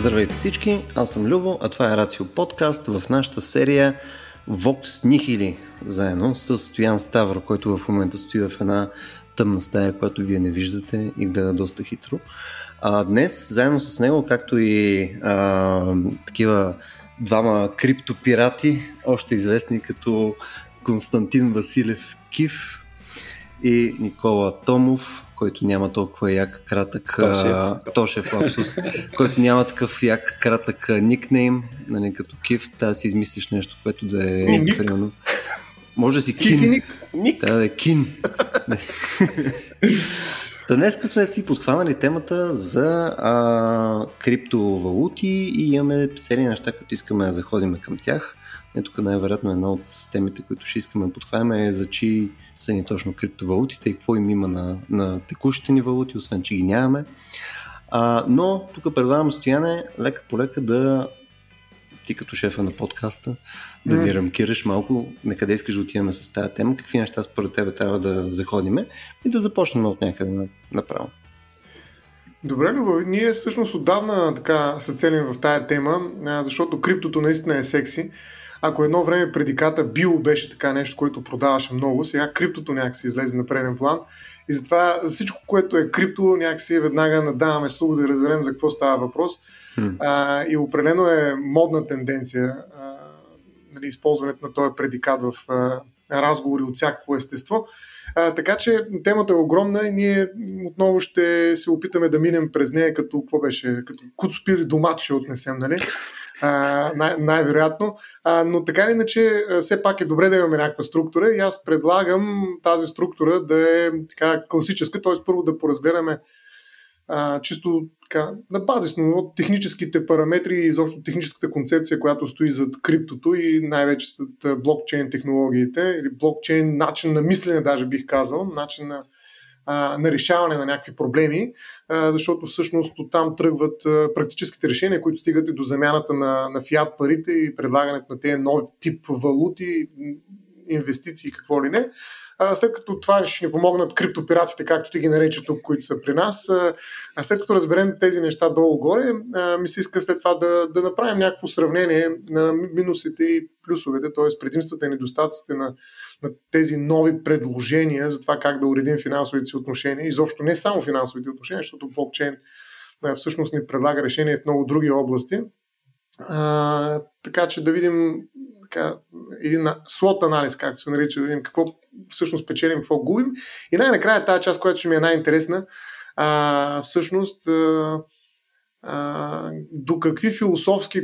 Здравейте всички, аз съм Любо, а това е Рацио подкаст в нашата серия Vox Nihili, заедно с Стоян Ставро, който в момента стои в една тъмна стая, която вие не виждате и гледа доста хитро. А, днес, заедно с него, както и а, такива двама криптопирати, още известни като Константин Василев Кив и Никола Томов, който няма толкова як кратък Тошев, Тошев лапсус, който няма такъв як кратък никнейм, нали, като Кив, да си измислиш нещо, което да е Ник. примерно. Може да си Кив Кин. Ник. Ник. Да, да е Кин. Та днес сме си подхванали темата за а, криптовалути и имаме серия неща, които искаме да заходим към тях. Е, тук най-вероятно една от темите, които ще искаме да подхванем е за чи са ни точно криптовалутите и какво им има на, на текущите ни валути, освен че ги нямаме. А, но тук предлагам Стояне лека по лека да ти като шефа на подкаста, да ни рамкираш малко на къде искаш да отиваме с тази тема, какви неща според тебе трябва да заходиме и да започнем от някъде на- направо. Добре, Любо, ние всъщност отдавна така се целим в тая тема, защото криптото наистина е секси. Ако едно време предиката био беше така нещо, което продаваше много, сега криптото някакси излезе на преден план и затова за всичко, което е крипто, някакси веднага надаваме слух да разберем за какво става въпрос. Хм. А, и определено е модна тенденция а, нали, използването на този предикат в а, разговори от всякакво естество. А, така че темата е огромна и ние отново ще се опитаме да минем през нея като, какво беше, като куцпили домат ще отнесем, нали? Най-вероятно. Но така или иначе, все пак е добре да имаме някаква структура и аз предлагам тази структура да е така класическа, т.е. първо да поразгледаме чисто така, на базисно ниво техническите параметри и изобщо техническата концепция, която стои зад криптото и най-вече зад блокчейн технологиите или блокчейн начин на мислене, даже бих казал, начин на, на решаване на някакви проблеми, защото всъщност оттам тръгват практическите решения, които стигат и до замяната на, на фиат парите и предлагането на тези нови тип валути, инвестиции какво ли не. А, след като това ще ни помогнат криптопиратите, както ти ги нарече тук, които са при нас, а, след като разберем тези неща долу-горе, а, ми се иска след това да, да направим някакво сравнение на минусите и плюсовете, т.е. предимствата и недостатъците на, на тези нови предложения за това как да уредим финансовите си отношения. Изобщо не само финансовите отношения, защото блокчейн всъщност ни предлага решение в много други области. А, така че да видим така, един слот анализ, както се нарича, да видим какво всъщност печелим, какво губим. И най-накрая тази част, която ще ми е най-интересна, а, всъщност а, а, до какви философски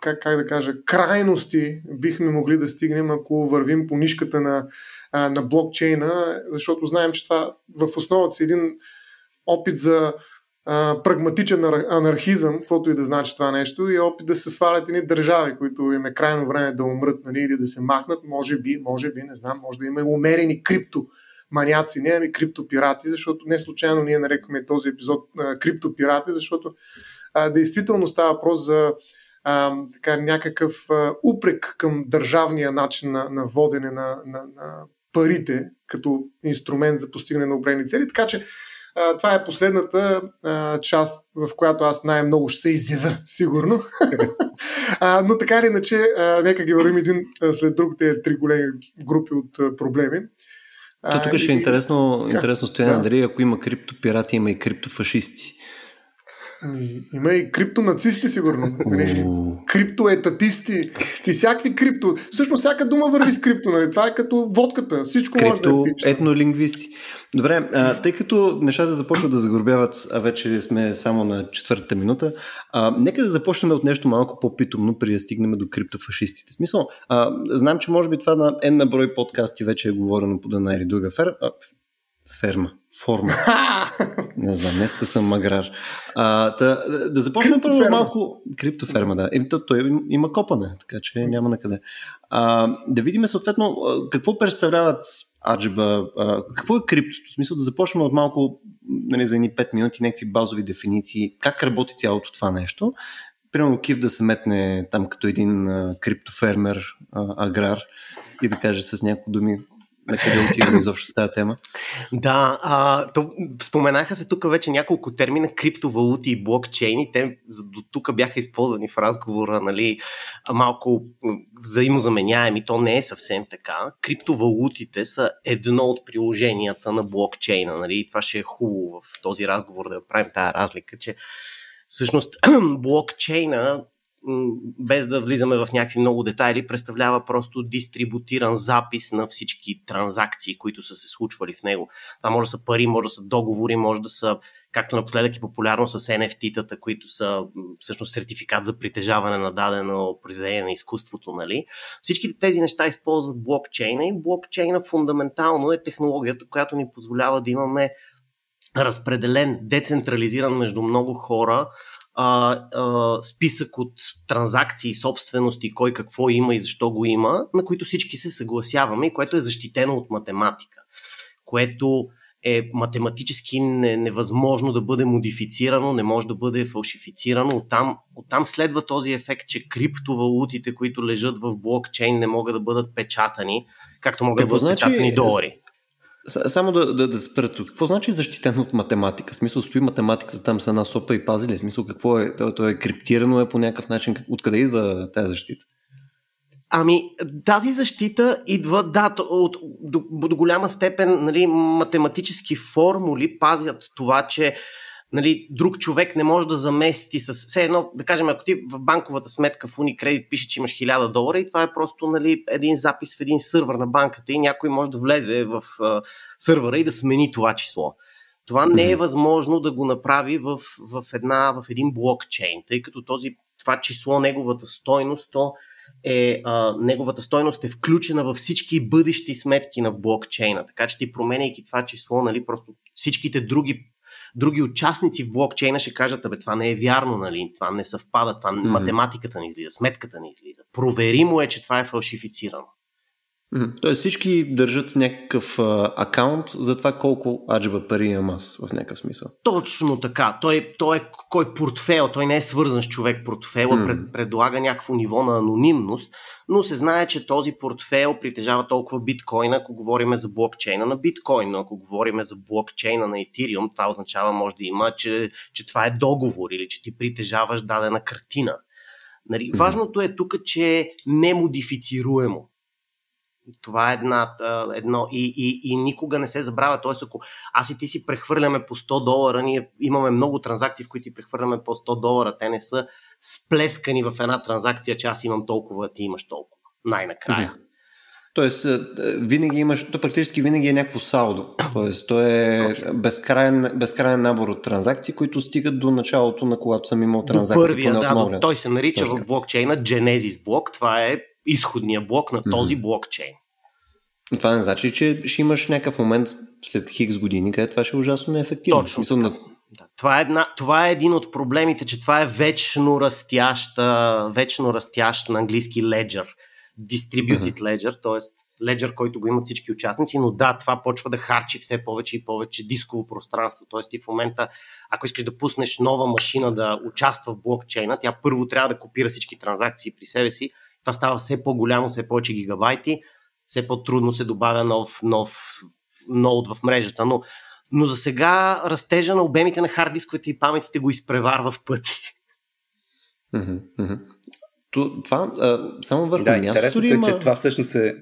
как, как да кажа, крайности бихме могли да стигнем, ако вървим по нишката на, а, на блокчейна, защото знаем, че това в основата си е един опит за прагматичен ар- анархизъм, каквото и да значи това нещо, и опит да се свалят едни държави, които им е крайно време да умрат нали, или да се махнат, може би, може би, не знам, може да има умерени крипто маняци, не ами криптопирати, защото не случайно ние нарекохме този епизод а, криптопирати, защото а, действително става въпрос за а, така, някакъв а, упрек към държавния начин на, на водене на, на, на парите като инструмент за постигане на определени цели. Така че а, това е последната а, част, в която аз най-много ще се изява, сигурно. а, но така или иначе, а, нека ги вървим един а, след друг тези три големи групи от а, проблеми. То тук ще е интересно, Как? интересно стояне, Да. дали ако има криптопирати, има и криптофашисти. Ами, Има и криптонацисти, сигурно. Нали? Криптоетатисти и всякакви крипто. Всъщност всяка дума върви с крипто, нали? Това е като водката. Всичко може да е Крипто етнолингвисти. Добре, а, тъй като нещата започват да загорбяват, а вече сме само на четвъртата минута, а, нека да започнем от нещо малко по-питомно, преди да стигнем до криптофашистите. Смисъл, а, знам, че може би това на N на брой подкасти вече е говорено под една или друга фер... ферма. Форма. Не знам, днеска съм маграр. А, да, да започнем първо малко. Криптоферма, да. Еми, то, той им- има копане, така че няма на къде. А, да видим съответно какво представляват аджиба, а, какво е криптото. В смисъл да започнем от малко, нали, за едни 5 минути, някакви базови дефиниции, как работи цялото това нещо. Примерно Кив да се метне там като един а, криптофермер, а, аграр и да каже с няколко думи на къде отиваме изобщо с тази тема? Да, а, то, споменаха се тук вече няколко термина криптовалути и блокчейни. Те до тук бяха използвани в разговора, нали, малко взаимозаменяеми. То не е съвсем така. Криптовалутите са едно от приложенията на блокчейна. Нали, това ще е хубаво в този разговор да правим тази разлика, че всъщност блокчейна без да влизаме в някакви много детайли, представлява просто дистрибутиран запис на всички транзакции, които са се случвали в него. Това може да са пари, може да са договори, може да са, както напоследък е популярно с NFT-тата, които са всъщност сертификат за притежаване на дадено произведение на изкуството. Нали? Всички тези неща използват блокчейна и блокчейна фундаментално е технологията, която ни позволява да имаме разпределен, децентрализиран между много хора а, а, списък от транзакции, собствености, кой какво има и защо го има, на които всички се съгласяваме и което е защитено от математика, което е математически невъзможно да бъде модифицирано, не може да бъде фалшифицирано. Оттам, оттам следва този ефект, че криптовалутите, които лежат в блокчейн, не могат да бъдат печатани, както могат Какво да бъдат значи, печатани долари. Само да, да, да спра тук. Какво значи защитено от математика? В смисъл, стои математиката там с една сопа и пази ли? В смисъл, какво е? То, то е криптирано е по някакъв начин. Откъде идва тази защита? Ами, тази защита идва, да, от, до, до голяма степен нали, математически формули пазят това, че нали, друг човек не може да замести с... Все едно, да кажем, ако ти в банковата сметка в Unicredit пише, че имаш 1000 долара и това е просто нали, един запис в един сървър на банката и някой може да влезе в uh, сървъра и да смени това число. Това не е възможно да го направи в, в, една, в един блокчейн, тъй като този, това число, неговата стойност, то е, а, неговата стойност е включена във всички бъдещи сметки на блокчейна. Така че ти променяйки това число, нали, просто всичките други други участници в блокчейна ще кажат, абе това не е вярно, нали? това не съвпада, това mm-hmm. математиката не излиза, сметката не излиза. Проверимо е, че това е фалшифицирано. Mm-hmm. Тоест всички държат някакъв а, акаунт за това колко аджба пари имам аз в някакъв смисъл. Точно така. Той, той е кой портфел, той не е свързан с човек портфела, mm. пред, предлага някакво ниво на анонимност, но се знае, че този портфел притежава толкова биткоина, ако говорим за блокчейна на биткоин, но ако говорим за блокчейна на Ethereum, това означава може да има, че, че това е договор или че ти притежаваш дадена картина. Нали. Важното е тук, че е немодифицируемо. Това е една, едно и, и, и никога не се забравя. Тоест, ако аз и ти си прехвърляме по 100 долара, ние имаме много транзакции, в които си прехвърляме по 100 долара. Те не са сплескани в една транзакция, че аз имам толкова, а ти имаш толкова. Най-накрая. Mm-hmm. Тоест, винаги имаш, то практически винаги е някакво салдо. Тоест, то е безкрайен, безкрайен набор от транзакции, които стигат до началото на когато съм имал транзакции. Първия, да, той се нарича Точно. в блокчейна Genesis блок. Това е изходния блок на този mm-hmm. блокчейн. Това не значи, че ще имаш някакъв момент след хикс години, където това ще е ужасно неефективно. Точно. Смисъл, на... да. това, е една, това е един от проблемите, че това е вечно растяща, вечно растящ на английски ledger, distributed uh-huh. ledger, т.е. леджер, който го имат всички участници, но да, това почва да харчи все повече и повече дисково пространство. Т.е. ти в момента, ако искаш да пуснеш нова машина да участва в блокчейна, тя първо трябва да копира всички транзакции при себе си, това става все по-голямо, все повече гигабайти, все по-трудно се добавя нов, нов ноут в мрежата. Но, но за сега растежа на обемите на хард дисковете и паметите го изпреварва в пъти. Това а, само върху да, мястото ли е, има... че това всъщност е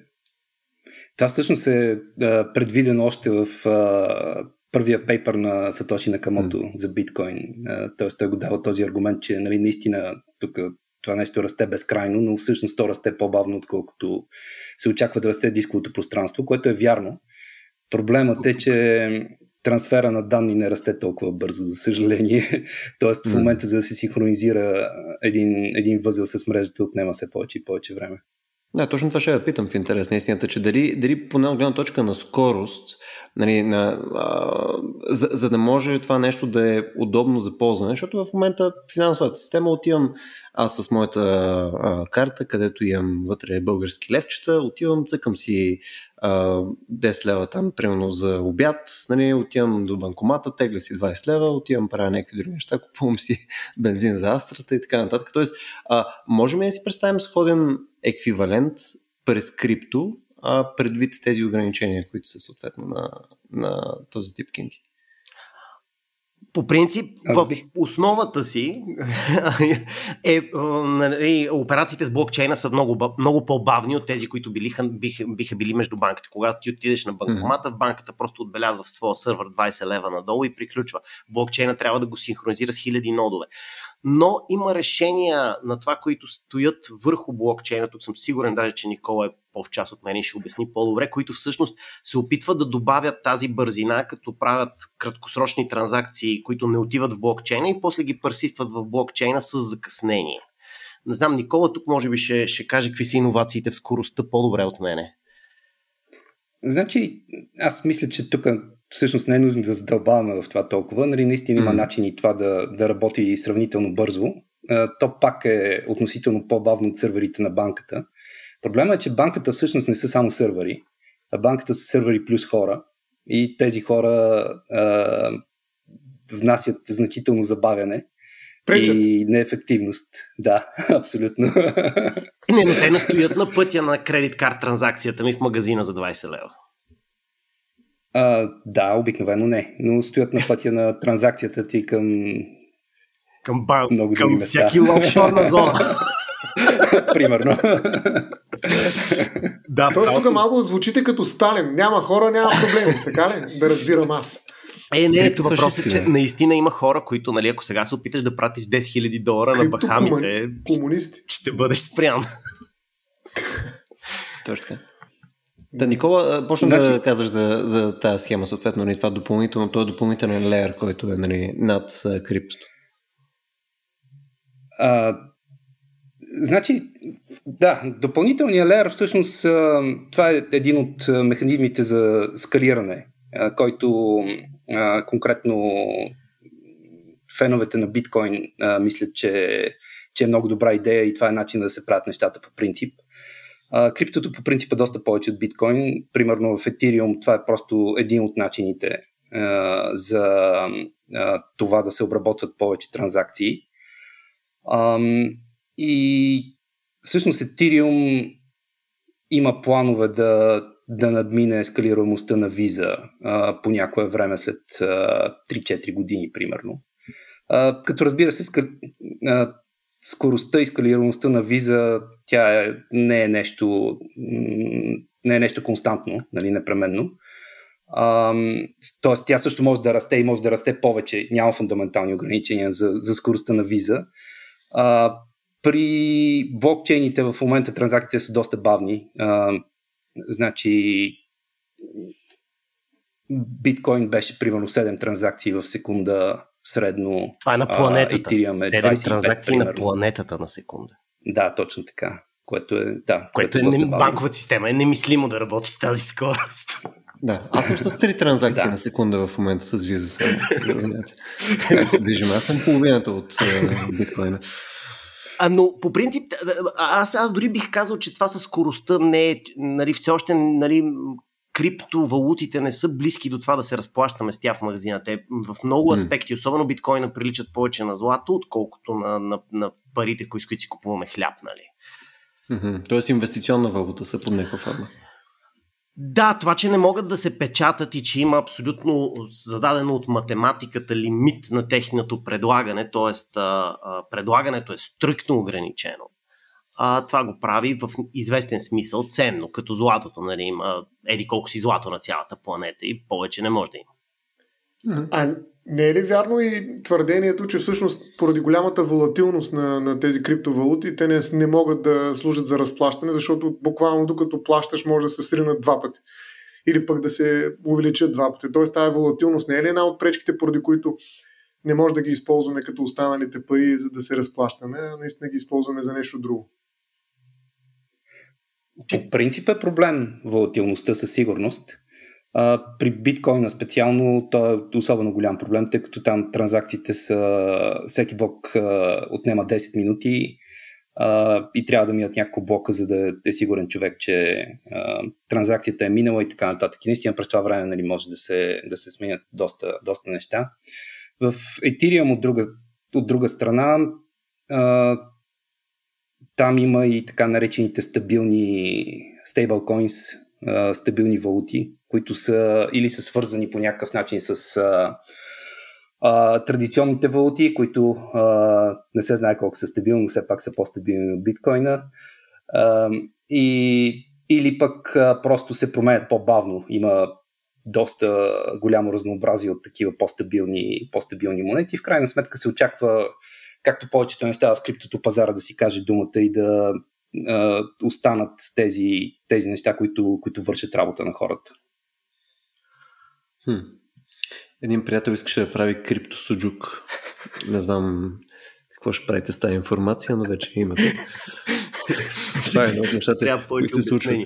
това всъщност е а, предвидено още в а, първия пейпер на Сатоши Накамото mm. за биткоин. Тоест той го дава този аргумент, че нали, наистина тук това нещо расте безкрайно, но всъщност то расте по-бавно, отколкото се очаква да расте дисковото пространство, което е вярно. Проблемът е, че трансфера на данни не расте толкова бързо, за съжаление. Тоест в момента за да се синхронизира един, един възел с мрежата отнема се повече и повече време. Да, точно това ще я питам в интерес на истината, че дали, дали поне от гледна точка на скорост, нали, на, а, за, за да може това нещо да е удобно за ползване, защото в момента финансовата система отивам аз с моята а, карта, където имам вътре български левчета, отивам, цъкам си а, 10 лева там, примерно за обяд, нали, отивам до банкомата, тегля си 20 лева, отивам, правя някакви други неща, купувам си бензин за астрата и така нататък. Тоест, а, можем ли да си представим сходен еквивалент през крипто, а предвид тези ограничения, които са съответно на, на този тип кинти? По принцип, в основата си е, нали, операциите с блокчейна са много, много по-бавни от тези, които биха, биха, биха били между банките. Когато ти отидеш на банкомата, mm-hmm. банката просто отбелязва в своя сървър 20 лева надолу и приключва. Блокчейна трябва да го синхронизира с хиляди нодове но има решения на това, които стоят върху блокчейна. Тук съм сигурен даже, че Никола е по-в от мен и ще обясни по-добре, които всъщност се опитват да добавят тази бързина, като правят краткосрочни транзакции, които не отиват в блокчейна и после ги персистват в блокчейна с закъснение. Не знам, Никола тук може би ще, ще каже какви са иновациите в скоростта по-добре от мене. Значи, аз мисля, че тук всъщност не е нужно да задълбаваме в това толкова. Нали, наистина има mm. начини това да, да работи сравнително бързо. То пак е относително по-бавно от сървърите на банката. Проблема е, че банката всъщност не са само сървъри, а банката са сървъри плюс хора. И тези хора а, внасят значително забавяне Пречат. и неефективност. Да, абсолютно. Не, но те настоят на пътя на кредит карт транзакцията ми в магазина за 20 лева. А, да, обикновено не, но стоят на пътя на транзакцията ти към към, ба... много към места. всяки офшорна зона. Примерно. да, Тоест тук малко звучите като Сталин. Няма хора, няма проблеми. Така ли? Да разбирам аз. Е, не, ето въпросът е, че наистина има хора, които, нали, ако сега се опиташ да пратиш 10 000 долара Крипто на Бахамите, комунисти. ще бъдеш спрям. Точно така. Да, Никола, почна значи... да казваш за, за тази схема, съответно, нали, това допълнително, този допълнителен леер, който е нали, над криптото. А, значи, да, допълнителният леер всъщност това е един от механизмите за скалиране, който конкретно феновете на биткоин мислят, че, че е много добра идея и това е начин да се правят нещата по принцип. Криптото по принцип е доста повече от биткоин. Примерно в Ethereum това е просто един от начините за това да се обработват повече транзакции. А, и всъщност Ethereum има планове да, да надмине ескалируемостта на виза по някое време след а, 3-4 години, примерно. Като разбира се, скоростта и скалираността на виза, тя е, не е нещо не е нещо константно, нали, непременно. тоест, тя също може да расте и може да расте повече. Няма фундаментални ограничения за, за скоростта на виза. А, при блокчейните в момента транзакциите са доста бавни. А, значи, биткоин беше примерно 7 транзакции в секунда средно. Това е на планетата. А, 7 транзакции примерно. на планетата на секунда. Да, точно така. Което е, да, което, което е, е банковата система. Е немислимо да работи с тази скорост. Да, аз съм с три транзакции да. на секунда в момента с виза. Да знаете. Как се движим. Аз съм половината от uh, биткоина. А, но по принцип, аз, аз дори бих казал, че това със скоростта не е, нали, все още нали, криптовалутите не са близки до това да се разплащаме с тях в магазина. Те в много аспекти, особено биткоина, приличат повече на злато, отколкото на, на, на парите, с които си купуваме хляб. Нали? Mm-hmm. Тоест инвестиционна валута са под някаква форма. Да, това, че не могат да се печатат и че има абсолютно зададено от математиката лимит на техното предлагане, т.е. предлагането е стриктно ограничено а, това го прави в известен смисъл ценно, като златото. Нали, има еди колко си злато на цялата планета и повече не може да има. А не е ли вярно и твърдението, че всъщност поради голямата волатилност на, на тези криптовалути, те не, не могат да служат за разплащане, защото буквално докато плащаш може да се сринат два пъти или пък да се увеличат два пъти. Тоест тази волатилност не е ли една от пречките, поради които не може да ги използваме като останалите пари, за да се разплащаме, а наистина ги използваме за нещо друго? По принцип е проблем волатилността със сигурност. А, при биткоина специално то е особено голям проблем, тъй като там транзакциите са, всеки блок а, отнема 10 минути а, и трябва да минат няколко блока, за да е сигурен човек, че а, транзакцията е минала и така нататък. И наистина през това време нали, може да се, да се сменят доста, доста неща. В Ethereum от друга, от друга страна а, там има и така наречените стабилни stablecoins, стабилни валути, които са или са свързани по някакъв начин с а, а, традиционните валути, които а, не се знае колко са стабилни, все пак са по-стабилни от биткоина. А, и, или пък а, просто се променят по-бавно. Има доста голямо разнообразие от такива по-стабилни, по-стабилни монети. В крайна сметка се очаква, както повечето неща в криптото пазара, да си каже думата и да а, останат тези, тези неща, които, които вършат работа на хората. Хм. Един приятел искаше да прави криптосуджук. Не знам какво ще правите с тази информация, но вече имате. Това е едно от нещата, които се случват.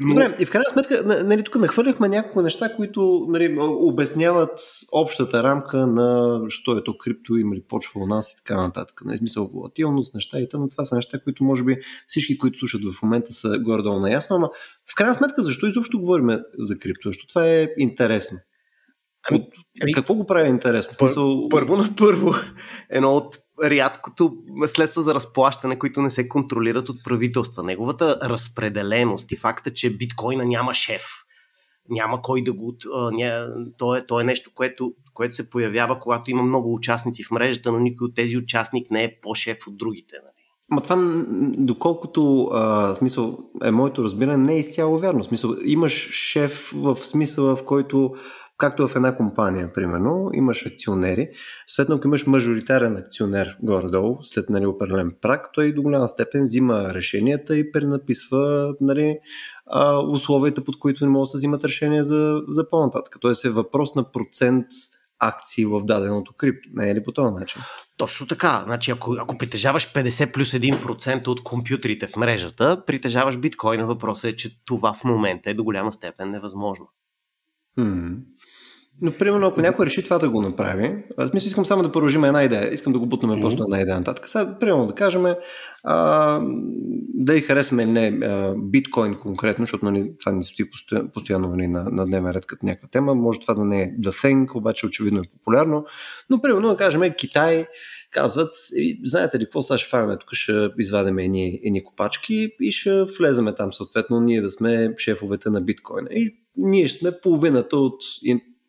Но... Добре, и в крайна сметка, нали, тук нахвърляхме няколко неща, които нали, обясняват общата рамка на що е то крипто, има ли почва у нас и така нататък. Нали, смисъл волатилност, неща и но това са неща, които може би всички, които слушат в момента са горе-долу наясно, ама в крайна сметка защо изобщо говорим за крипто? Защото това е интересно. Ами, от, ами, какво го прави интересно? Пър, Първо на първо, едно от рядкото следства за разплащане, които не се контролират от правителства. Неговата разпределеност и факта, че биткоина няма шеф, няма кой да го... ня, то, е, то е нещо, което, което се появява, когато има много участници в мрежата, но никой от тези участник не е по-шеф от другите. Нали? Ма това, доколкото а, смисъл е моето разбиране, не е изцяло вярно. Смисъл, имаш шеф в смисъла, в който както в една компания, примерно, имаш акционери. Съответно, ако имаш мажоритарен акционер горе-долу, след нали, определен прак, той до голяма степен взима решенията и пренаписва нали, условията, под които не могат да се взимат решения за, за по-нататък. Тоест е въпрос на процент акции в даденото крипто. Не е ли по този начин? Точно така. Значи, ако, ако притежаваш 50 плюс 1% от компютрите в мрежата, притежаваш биткоина. Въпросът е, че това в момента е до голяма степен невъзможно. Hmm. Но, примерно, ако някой реши това да го направи, аз мисля, искам само да продължим една идея. Искам да го бутнем mm-hmm. просто една идея нататък. Сега, примерно, да кажем, а, да и харесваме не а, биткоин конкретно, защото нали, това ни стои постоянно, постоянно нали, на, на дневен ред като някаква тема. Може това да не е The Thing, обаче очевидно е популярно. Но, примерно, да кажем, Китай казват, знаете ли какво, сега ще фанаме, тук ще извадим едни, едни копачки и ще влеземе там съответно ние да сме шефовете на биткоина. И ние ще сме половината от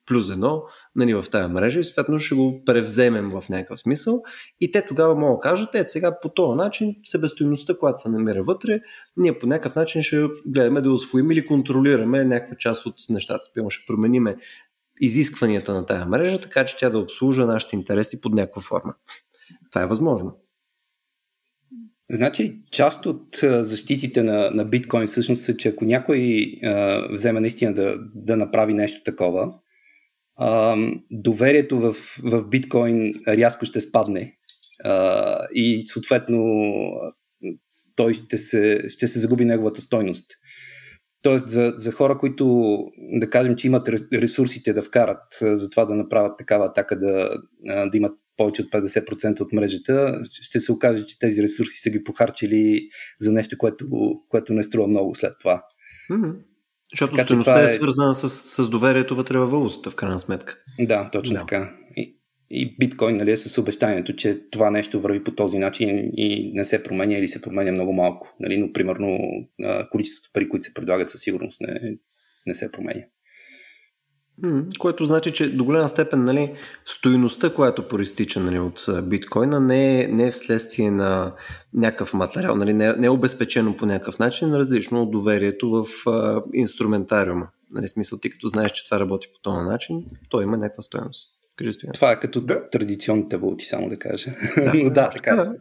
плюс едно нали, в тази мрежа и съответно ще го превземем в някакъв смисъл и те тогава могат да кажат, е сега по този начин себестоиността, която се намира вътре, ние по някакъв начин ще гледаме да освоим или контролираме някаква част от нещата. Пълно ще промениме изискванията на тази мрежа, така че тя да обслужва нашите интереси под някаква форма. Това е възможно. Значи, част от защитите на, на биткоин всъщност е, че ако някой а, вземе наистина да, да направи нещо такова, доверието в, в биткоин рязко ще спадне а, и съответно той ще се, ще се загуби неговата стойност. Тоест за, за хора, които да кажем, че имат ресурсите да вкарат за това да направят такава атака, да, да имат повече от 50% от мрежата, ще се окаже, че тези ресурси са ги похарчили за нещо, което, което не струва много след това. Mm-hmm. Защото така, стоеността е... е свързана с, с доверието вътре във валутата, в крайна сметка. Да, точно да. така. И, и биткоин нали, е с обещанието, че това нещо върви по този начин и не се променя или се променя много малко. Нали, но, примерно, количеството пари, които се предлагат със сигурност не, не се променя което значи, че до голяма степен нали, стоиността, която проистича нали, от биткоина, не е, не е вследствие на някакъв материал, нали, не, е, не е обезпечено по някакъв начин, различно от доверието в а, инструментариума. Нали, смисъл, ти като знаеш, че това работи по този начин, то има някаква стоеност. Кажи стоеност. Това е като да. традиционните валути, само да кажа. Да, но да, така. Да.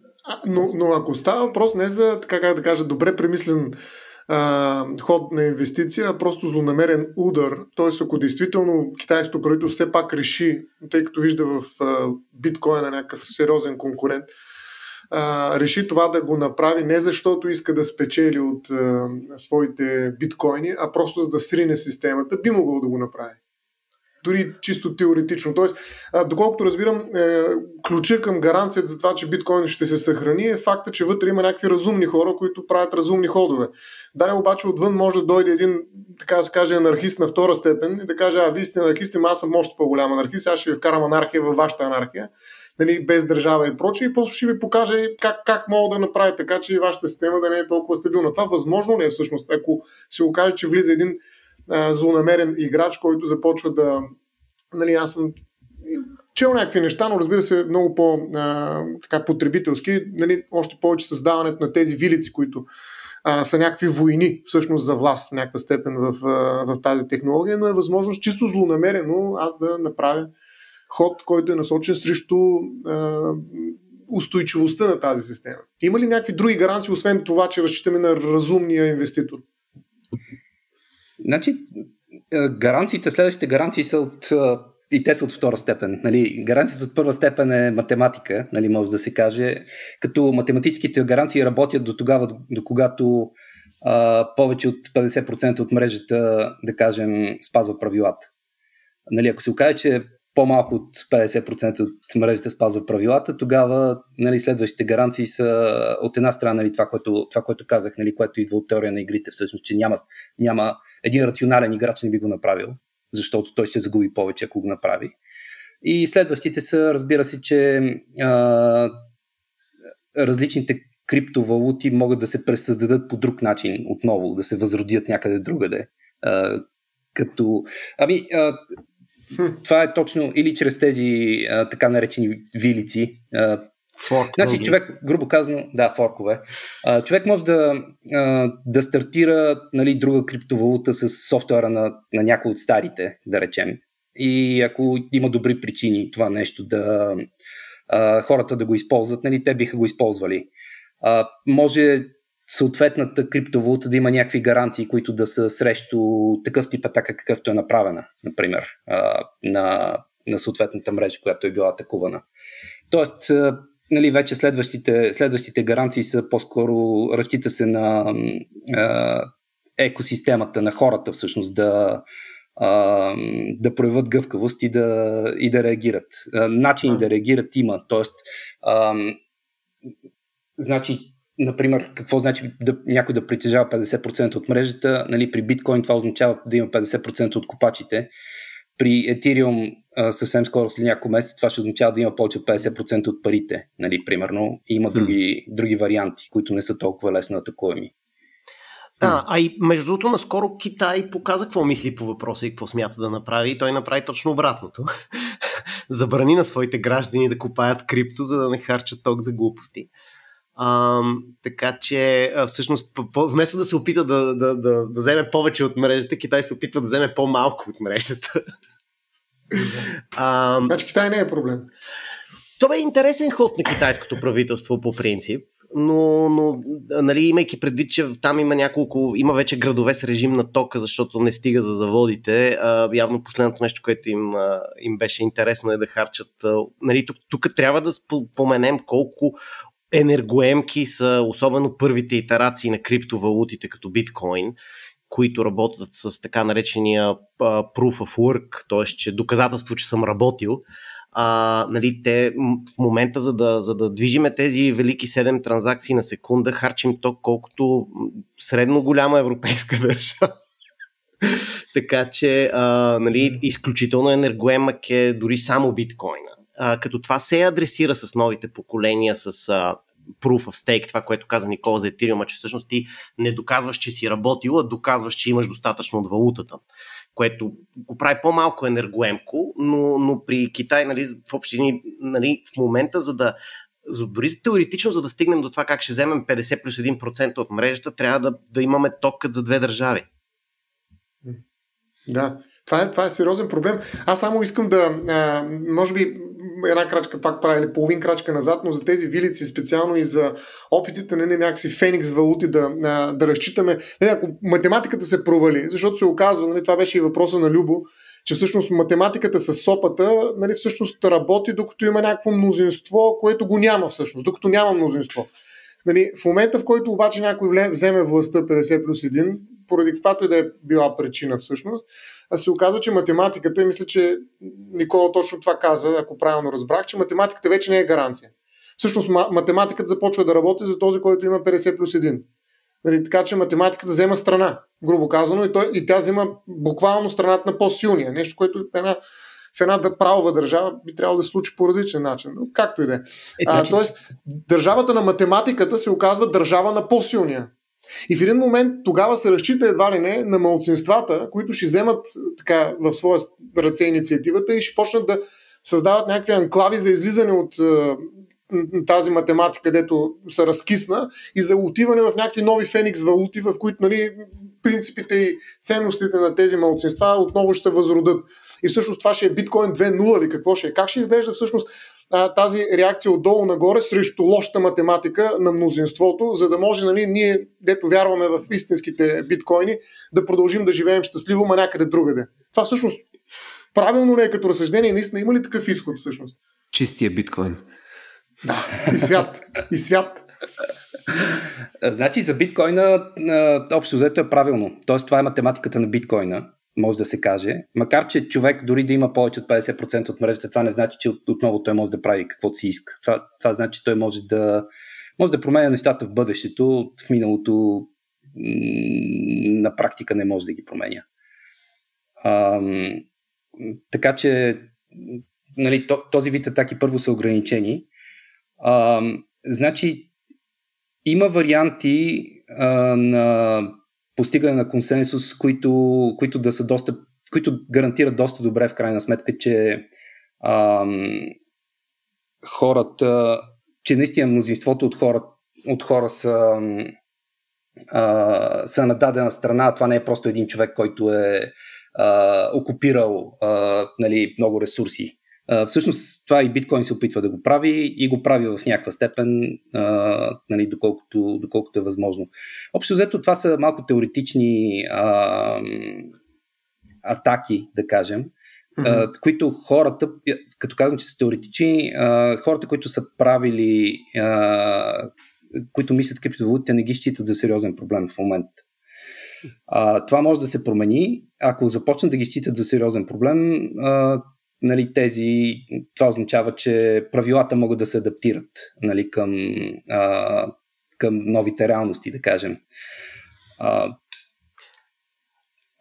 Но, но ако става въпрос не за, така как да кажа, добре премислен а, ход на инвестиция, а просто злонамерен удар. Тоест, ако действително китайското правителство все пак реши, тъй като вижда в а, биткоина някакъв сериозен конкурент, а, реши това да го направи не защото иска да спечели от а, своите биткоини, а просто за да срине системата, би могъл да го направи дори чисто теоретично. Тоест, доколкото разбирам, е, ключа към гаранцията за това, че биткоин ще се съхрани е факта, че вътре има някакви разумни хора, които правят разумни ходове. Дали обаче отвън може да дойде един, така да се каже, анархист на втора степен и да каже, а вие сте анархисти, аз съм още по-голям анархист, аз ще ви вкарам анархия във вашата анархия. нали, без държава и прочее, и после ще ви покаже как, как мога да направи така, че вашата система да не е толкова стабилна. Това възможно ли е всъщност, ако се окаже, че влиза един а, злонамерен играч, който започва да. Нали, аз съм чел някакви неща, но разбира се много по-потребителски. Нали, още повече създаването на тези вилици, които а, са някакви войни всъщност за власт в някаква степен в, в тази технология, но е възможност чисто злонамерено аз да направя ход, който е насочен срещу а, устойчивостта на тази система. Има ли някакви други гаранции, освен това, че разчитаме на разумния инвеститор? Значи, гаранциите, следващите гаранции са от и те са от втора степен. Нали, гаранцията от първа степен е математика, нали, може да се каже, като математическите гаранции работят до тогава, до когато а, повече от 50% от мрежата, да кажем, спазва правилата. Нали, ако се окаже, че по-малко от 50% от мрежата спазва правилата, тогава нали, следващите гаранции са от една страна нали, това, което, това, което казах, нали, което идва от теория на игрите, всъщност, че няма, няма един рационален играч не би го направил защото той ще загуби повече, ако го направи. И следващите са, разбира се, че а, различните криптовалути могат да се пресъздадат по друг начин отново, да се възродят някъде другаде. А, като... Ами, а, това е точно или чрез тези а, така наречени вилици, а, Форк, значи човек, грубо казано, да, форкове. А, човек може да, а, да стартира нали, друга криптовалута с софтуера на, на някои от старите, да речем. И ако има добри причини това нещо да а, хората да го използват, нали, те биха го използвали. А, може съответната криптовалута да има някакви гаранции, които да са срещу такъв тип атака, какъвто е направена, например, на, на съответната мрежа, която е била атакувана. Тоест, нали, вече следващите, следващите гаранции са по-скоро разчита се на а, екосистемата, на хората всъщност да, а, да проявят гъвкавост и да, и да реагират. А, начин а. да реагират има. Тоест, а, значи, например, какво значи да, някой да притежава 50% от мрежата? Нали, при биткоин това означава да има 50% от копачите. При Ethereum съвсем скоро след няколко месеца това ще означава да има повече от 50% от парите, нали, примерно. И има други, други варианти, които не са толкова лесно атакуеми. Да, а и между другото, наскоро Китай показа какво мисли по въпроса и какво смята да направи. И той направи точно обратното. Забрани на своите граждани да купаят крипто, за да не харчат ток за глупости. А, така че, всъщност, вместо да се опита да, да, да, да вземе повече от мрежата, Китай се опитва да вземе по-малко от мрежата. А, значи Китай не е проблем. Това е интересен ход на китайското правителство по принцип, но, но нали, имайки предвид, че там има няколко, има вече градове с режим на тока, защото не стига за заводите, а, явно последното нещо, което им, а, им беше интересно е да харчат. А, нали, тук, тук трябва да споменем колко енергоемки са, особено първите итерации на криптовалутите, като биткоин, които работят с така наречения proof of work, т.е. че доказателство, че съм работил, а, нали, те в момента, за да, за да движиме тези велики 7 транзакции на секунда, харчим то колкото средно голяма европейска държава. така че, а, нали, изключително енергоемък е дори само биткоина. Като това се адресира с новите поколения, с а, proof of stake, това, което каза Никола за Ethereum, че всъщност ти не доказваш, че си работил, а доказваш, че имаш достатъчно от валутата което го прави по-малко енергоемко, но, но при Китай, нали, в общини, нали, в момента, за да дори теоретично, за да стигнем до това как ще вземем 50 плюс 1% от мрежата, трябва да, да имаме токът за две държави. Да, това е, това е сериозен проблем. Аз само искам да, а, може би, една крачка пак прави или половин крачка назад, но за тези вилици специално и за опитите на нали, някакси феникс валути да, да разчитаме. Нали, ако математиката се провали, защото се оказва, нали, това беше и въпроса на Любо, че всъщност математиката с сопата нали, всъщност работи, докато има някакво мнозинство, което го няма всъщност, докато няма мнозинство. Нали, в момента, в който обаче някой вземе властта 50 плюс 1, поради каквато и да е била причина всъщност, а се оказва, че математиката, мисля, че Никола точно това каза, ако правилно разбрах, че математиката вече не е гаранция. Всъщност математиката започва да работи за този, който има 50 плюс 1. Нали, така че математиката взема страна, грубо казано, и, той, и тя взема буквално страната на по-силния. Нещо, което е една в една правова държава би трябвало да се случи по различен начин. Но както и да е. е значи... Тоест, държавата на математиката се оказва държава на по-силния. И в един момент тогава се разчита едва ли не на малцинствата, които ще вземат така в своя ръце инициативата и ще почнат да създават някакви анклави за излизане от тази математика, където се разкисна и за отиване в някакви нови феникс валути, в които нали, принципите и ценностите на тези малцинства отново ще се възродат. И всъщност това ще е биткоин 2.0 или какво ще е? Как ще изглежда всъщност а, тази реакция отдолу нагоре срещу лошата математика на мнозинството, за да може нали, ние, дето вярваме в истинските биткоини, да продължим да живеем щастливо, ма някъде другаде. Това всъщност правилно ли е като разсъждение? Наистина има ли такъв изход всъщност? Чистия биткоин. Да, и свят. И свят. Значи за биткоина общо взето е правилно. Тоест това е математиката на биткоина, може да се каже. Макар, че човек дори да има повече от 50% от мрежата, това не значи, че отново той може да прави каквото си иска. Това, това значи, че той може да, може да променя нещата в бъдещето, в миналото на практика не може да ги променя. Ам, така че нали, този вид атаки първо са ограничени. А, значи, има варианти а, на постигане на консенсус, които, които да са доста, които гарантират доста добре в крайна сметка, че а, хората, че наистина мнозинството от хора, от хора са, а, са на дадена страна. Това не е просто един човек, който е а, окупирал а, нали, много ресурси всъщност това и биткоин се опитва да го прави и го прави в някаква степен, а, нали, доколкото, доколкото е възможно. Общо взето това са малко теоретични а, атаки, да кажем, а, които хората, като казвам, че са теоретични, хората, които са правили, които мислят криптовалутите, не ги считат за сериозен проблем в момента. А, това може да се промени. Ако започнат да ги считат за сериозен проблем, нали, тези, това означава, че правилата могат да се адаптират нали, към, а, към новите реалности, да кажем. А,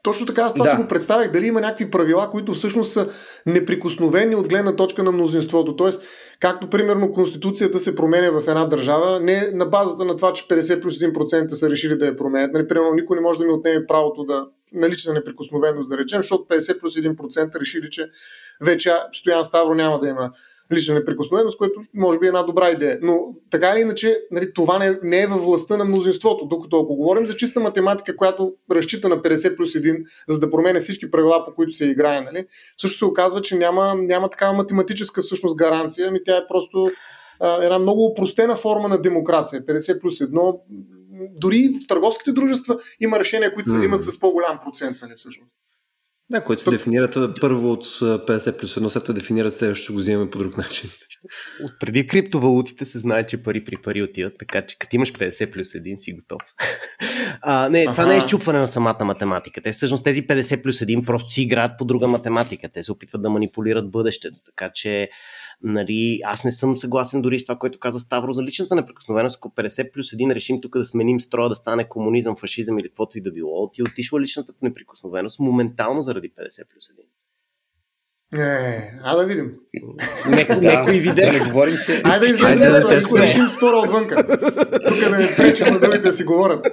точно така, аз това да. си го представях. Дали има някакви правила, които всъщност са неприкосновени от гледна точка на мнозинството. Тоест, както примерно Конституцията се променя в една държава, не на базата на това, че 50 плюс 1% са решили да я променят. Нали, примерно, никой не може да ми отнеме правото да налична неприкосновеност, да речем, защото 50 плюс 1% решили, че вече Стоян Ставро няма да има лична неприкосновеност, което може би е една добра идея. Но така или иначе, нали, това не, не е във властта на мнозинството. Докато ако говорим за чиста математика, която разчита на 50 плюс 1, за да променя всички правила, по които се играе, нали, също се оказва, че няма, няма такава математическа всъщност гаранция, ами тя е просто а, една много упростена форма на демокрация. 50 плюс 1 дори в търговските дружества има решения, които се взимат с по-голям процент, нали, всъщност. Да, които се дефинират първо от 50 плюс 1, след това дефинират следващото, ще го взимаме по друг начин. От преди криптовалутите се знае, че пари при пари отиват, така че като имаш 50 плюс 1 си готов. а, не, това не е изчупване на самата математика. Те всъщност тези 50 плюс 1 просто си играят по друга математика. Те се опитват да манипулират бъдещето. Така че Нали, аз не съм съгласен дори с това, което каза Ставро за личната неприкосновеност. Ако 50 плюс 1 решим тук да сменим строя, да стане комунизъм, фашизъм или каквото и да било, ти отишла личната неприкосновеност моментално заради 50 плюс 1. Не, а да видим. Некои видео. Да не говорим, че... Айде да излезем да, да, да решим спора отвънка. Тук да не пречим на другите да си говорят.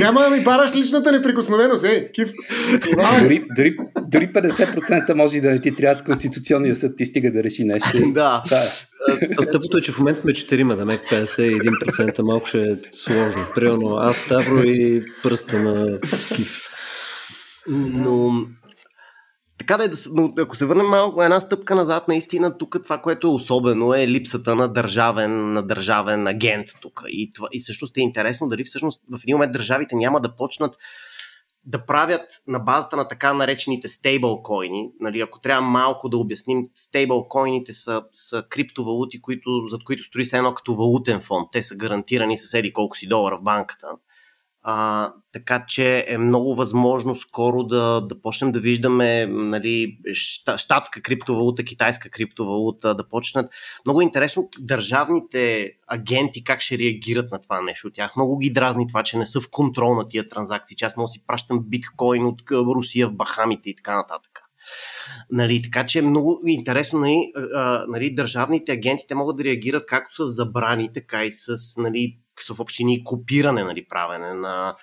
Няма да ми бараш личната неприкосновеност, ей, кив. Дори, дори, дори 50% може и да не ти трябва Конституционния съд ти стига да реши нещо. Да. да. Тъпото е, че в момента сме четирима, да мек 51% малко ще е сложно. Примерно аз, Ставро и пръста на Кив. Но така да е, но ако се върнем малко една стъпка назад, наистина тук това, което е особено е липсата на държавен, на държавен агент тук. И, това, и също е интересно дали всъщност в един момент държавите няма да почнат да правят на базата на така наречените стейблкоини. Нали, ако трябва малко да обясним, стейблкоините са, са криптовалути, които, зад които строи се едно като валутен фонд. Те са гарантирани съседи колко си долара в банката. А, така че е много възможно скоро да, да почнем да виждаме нали, щатска криптовалута, китайска криптовалута, да почнат. Много интересно държавните агенти как ще реагират на това нещо. Тях много ги дразни това, че не са в контрол на тия транзакции, че аз мога да си пращам биткоин от Русия в Бахамите и така нататък. Нали, така че е много интересно, нали, нали, държавните агенти могат да реагират както с забрани, така и с, нали, в общини копиране, нали, правене на,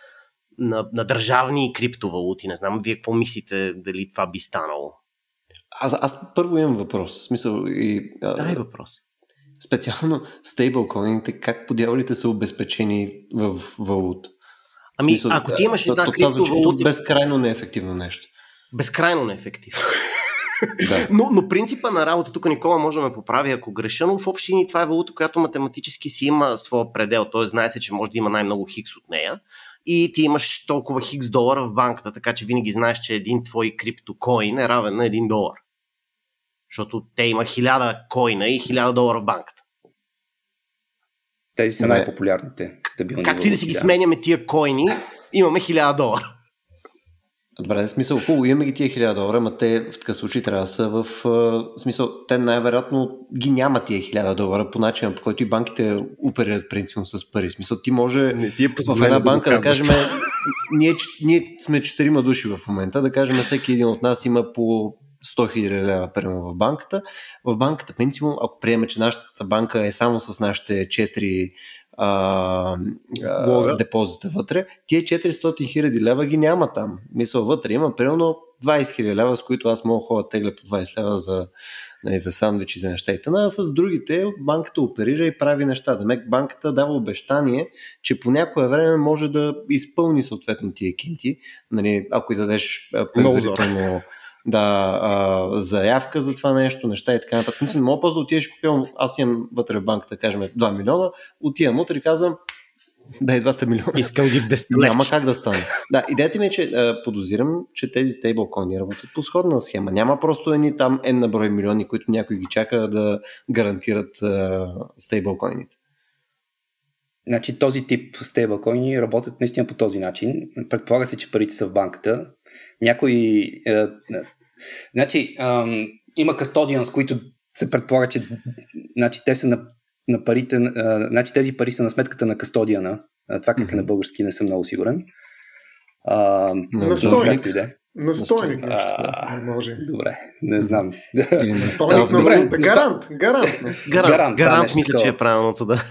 на, на държавни криптовалути. Не знам, вие какво мислите, дали това би станало? Аз, аз първо имам въпрос. В смисъл и... Дай въпрос. Специално стейблкоините, как подявалите са обезпечени в валут? Ами, смисъл, ако ти имаш една криптовалута... безкрайно неефективно нещо. Безкрайно неефективно. да. но, но принципа на работа, тук Никола може да ме поправи, ако греша, но в общини това е валута, която математически си има своя предел. Т.е. знае се, че може да има най-много хикс от нея и ти имаш толкова хикс долара в банката, така че винаги знаеш, че един твой криптокоин е равен на един долар. Защото те има хиляда коина и хиляда долара в банката. Тези са най-популярните стабилни. Както и да си ги да. сменяме тия коини, имаме хиляда долара. Добре, в смисъл, хубаво, имаме ги тия 1000 долара, но те в такъв случай трябва да са в, в смисъл, те най-вероятно ги няма тия 1000 долара по начина, по който и банките оперират принципно с пари. В смисъл, ти може Не, ти е в една банка да, да кажем, ние, ние сме четирима души в момента, да кажем, всеки един от нас има по 100 000 лева примерно в банката. В банката, принципно, ако приеме, че нашата банка е само с нашите 4 а, а, депозита вътре, тия 400 хиляди лева ги няма там. Мисъл вътре има примерно 20 хиляди лева, с които аз мога ходя тегля по 20 лева за, нали, за сандвичи, за неща и тъна, а с другите банката оперира и прави неща. Демек банката дава обещание, че по някое време може да изпълни съответно тия кинти, нали, ако и дадеш предварително да, а, заявка за това нещо, неща и така нататък. Мисля, мога просто да отидеш, купил, аз имам вътре в банката, да кажем 2 милиона, отивам утре и казвам, дай 2 милиона. Искам ги в 10 Няма как да стане. Да, идеята ми е, че а, подозирам, че тези стейблкоини работят по сходна схема. Няма просто едни там N на брой милиони, които някой ги чака да гарантират а, стейблкоините. Значи този тип стейблкоини работят наистина по този начин. Предполага се, че парите са в банката. Някои е, Значи, ам, има с които се предполага, че значи, те са на, на парите, а, значи тези пари са на сметката на кастодиана. Това как е на български, не съм много сигурен. А, настойник. Иде. Настойник да, може. Добре, не знам. Настойник на валута. Гарант, гарант. Гарант, гарант, гарант мисля, че е правилното, да.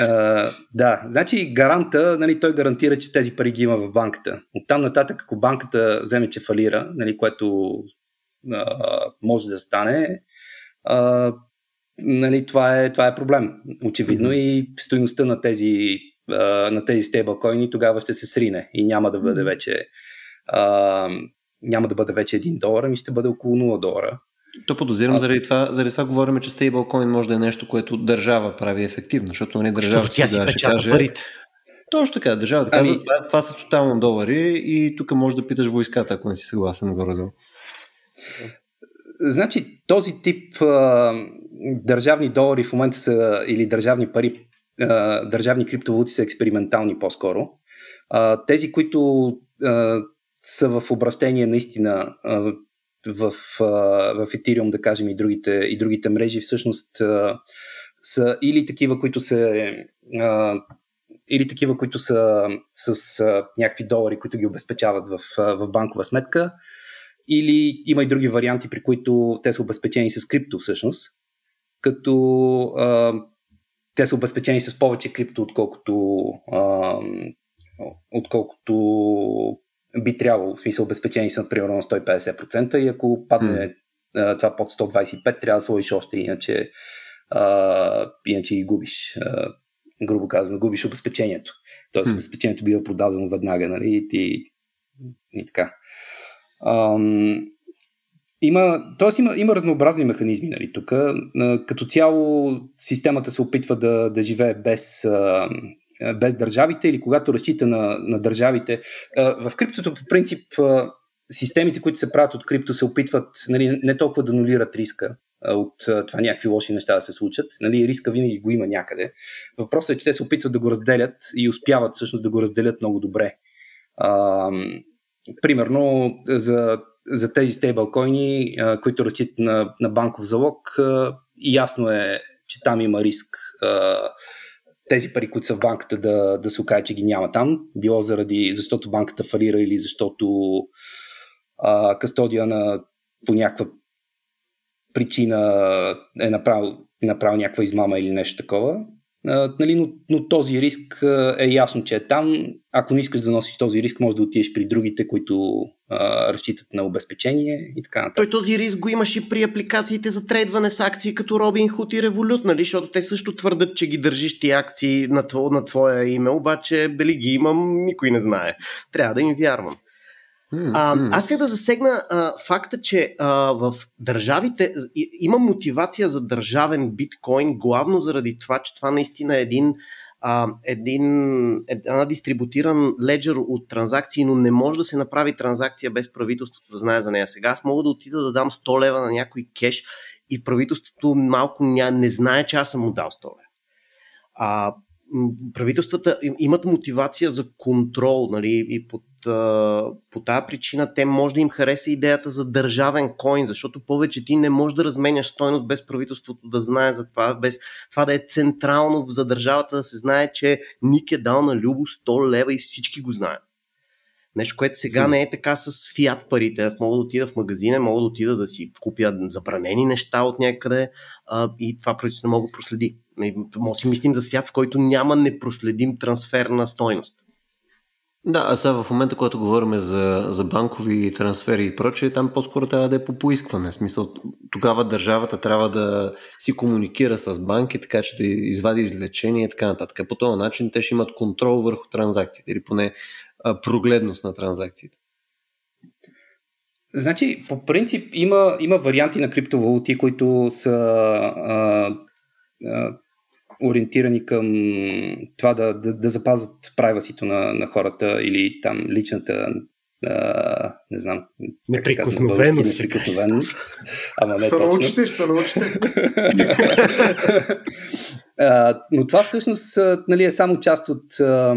Uh, да, значи гаранта, нали, той гарантира, че тези пари ги има в банката. От там нататък, ако банката вземе, че фалира, нали, което uh, може да стане, uh, нали, това, е, това е проблем. Очевидно mm-hmm. и стоеността на тези, uh, на тези стейблкоини тогава ще се срине и няма да бъде вече uh, няма да бъде вече 1 долар, ами ще бъде около 0 долара. То подозирам, а... заради, това, заради това говорим, че стейблкоин може да е нещо, което държава прави ефективно, защото нали, държавата си да, ще каже... парите. Точно така, държавата ами... казва, това, това са тотално долари и тук може да питаш войската, ако не си съгласен горе Значи този тип а, държавни долари в момента са, или държавни пари, а, държавни криптовалути са експериментални по-скоро. А, тези, които а, са в обращение наистина а, в, в Ethereum, да кажем, и другите, и другите мрежи, всъщност са или такива, които се или такива, които са с а, някакви долари, които ги обезпечават в, в банкова сметка, или има и други варианти, при които те са обезпечени с крипто всъщност, като а, те са обезпечени с повече крипто, отколкото, а, отколкото би трябвало, в смисъл обезпечени са примерно на 150% и ако падне mm. това под 125, трябва да сложиш още, иначе, а, иначе ги губиш. А, грубо казано, губиш обезпечението. Тоест mm. обезпечението бива продадено веднага, нали, и ти и така. Ам, има, тоест има, има разнообразни механизми нали, тук. Като цяло системата се опитва да, да живее без, без държавите или когато разчита на, на държавите. Е, в криптото по принцип е, системите, които се правят от крипто, се опитват нали, не толкова да нулират риска от това някакви лоши неща да се случат. Нали, риска винаги го има някъде. Въпросът е, че те се опитват да го разделят и успяват всъщност да го разделят много добре. А, примерно за, за тези стейблкоини, които разчитат на, на банков залог, ясно е, че там има риск. А, тези пари, които са в банката, да, да се окаже, че ги няма там. Било заради, защото банката фалира или защото а, кастодия на по някаква причина е направил, направил някаква измама или нещо такова. Нали, но, но този риск е ясно, че е там. Ако не искаш да носиш този риск, може да отидеш при другите, които а, разчитат на обезпечение и така нататък. Той този риск го имаш и при апликациите за трейдване с акции като Robinhood и Revolut, нали? защото те също твърдат, че ги държиш ти акции на, тво, на твоя име, обаче дали ги имам, никой не знае. Трябва да им вярвам. А, аз исках да засегна а, факта, че а, в държавите и, има мотивация за държавен биткоин, главно заради това, че това наистина е един, а, един една дистрибутиран леджер от транзакции, но не може да се направи транзакция без правителството да знае за нея. Сега аз мога да отида да дам 100 лева на някой кеш и правителството малко ня, не знае, че аз съм му дал 100 лева. А, правителствата имат мотивация за контрол нали, и под, по тази причина те може да им хареса идеята за държавен коин, защото повече ти не можеш да разменяш стойност без правителството да знае за това, без това да е централно за държавата да се знае, че Ник е дал на Любо 100 лева и всички го знаят. Нещо, което сега не е така с фиат парите. Аз мога да отида в магазина, мога да отида да си купя забранени неща от някъде а, и това правителство не мога да проследи. Може да си мислим за свят, в който няма непроследим трансфер на стойност. Да, а сега в момента, когато говорим за, за банкови трансфери и прочее, там по-скоро трябва да е по поискване. Смисъл, тогава държавата трябва да си комуникира с банки, така че да извади излечение и така нататък. По този начин те ще имат контрол върху транзакциите или поне а, прогледност на транзакциите. Значи, по принцип има, има варианти на криптовалути, които са а, а, ориентирани към това да, да, да запазват прайвасито на, на хората или там личната а, не знам, неприкосновеност. неприкосновеност. Ама не са научите, ще се научите. но това всъщност нали, е само част от а,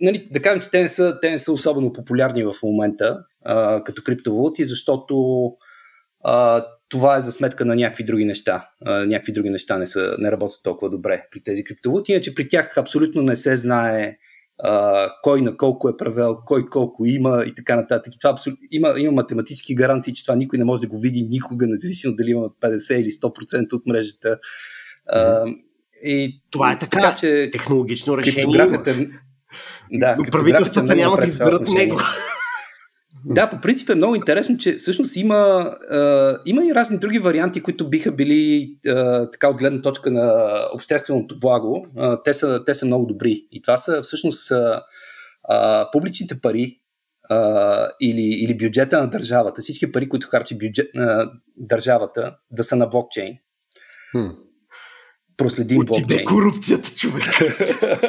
нали, да кажем, че те не са, те не са особено популярни в момента а, като криптовалути, защото а, това е за сметка на някакви други неща. Някакви други неща не, са, не работят толкова добре при тези криптовалути, иначе при тях абсолютно не се знае а, кой на колко е правил, кой колко има и така нататък. И това абсолют... има, има математически гаранции, че това никой не може да го види никога, независимо дали има 50 или 100% от мрежата. А, и, това е така, така че технологично решение. Криптографията, да, но правителствата няма да изберат него. Да, по принцип е много интересно, че всъщност има, а, има и разни други варианти, които биха били а, така от гледна точка на общественото благо. А, те, са, те са много добри. И това са всъщност а, а, публичните пари а, или, или бюджета на държавата, всички пари, които харчи бюджет, а, държавата, да са на блокчейн. Хм проследим блокчейн. корупцията, човек.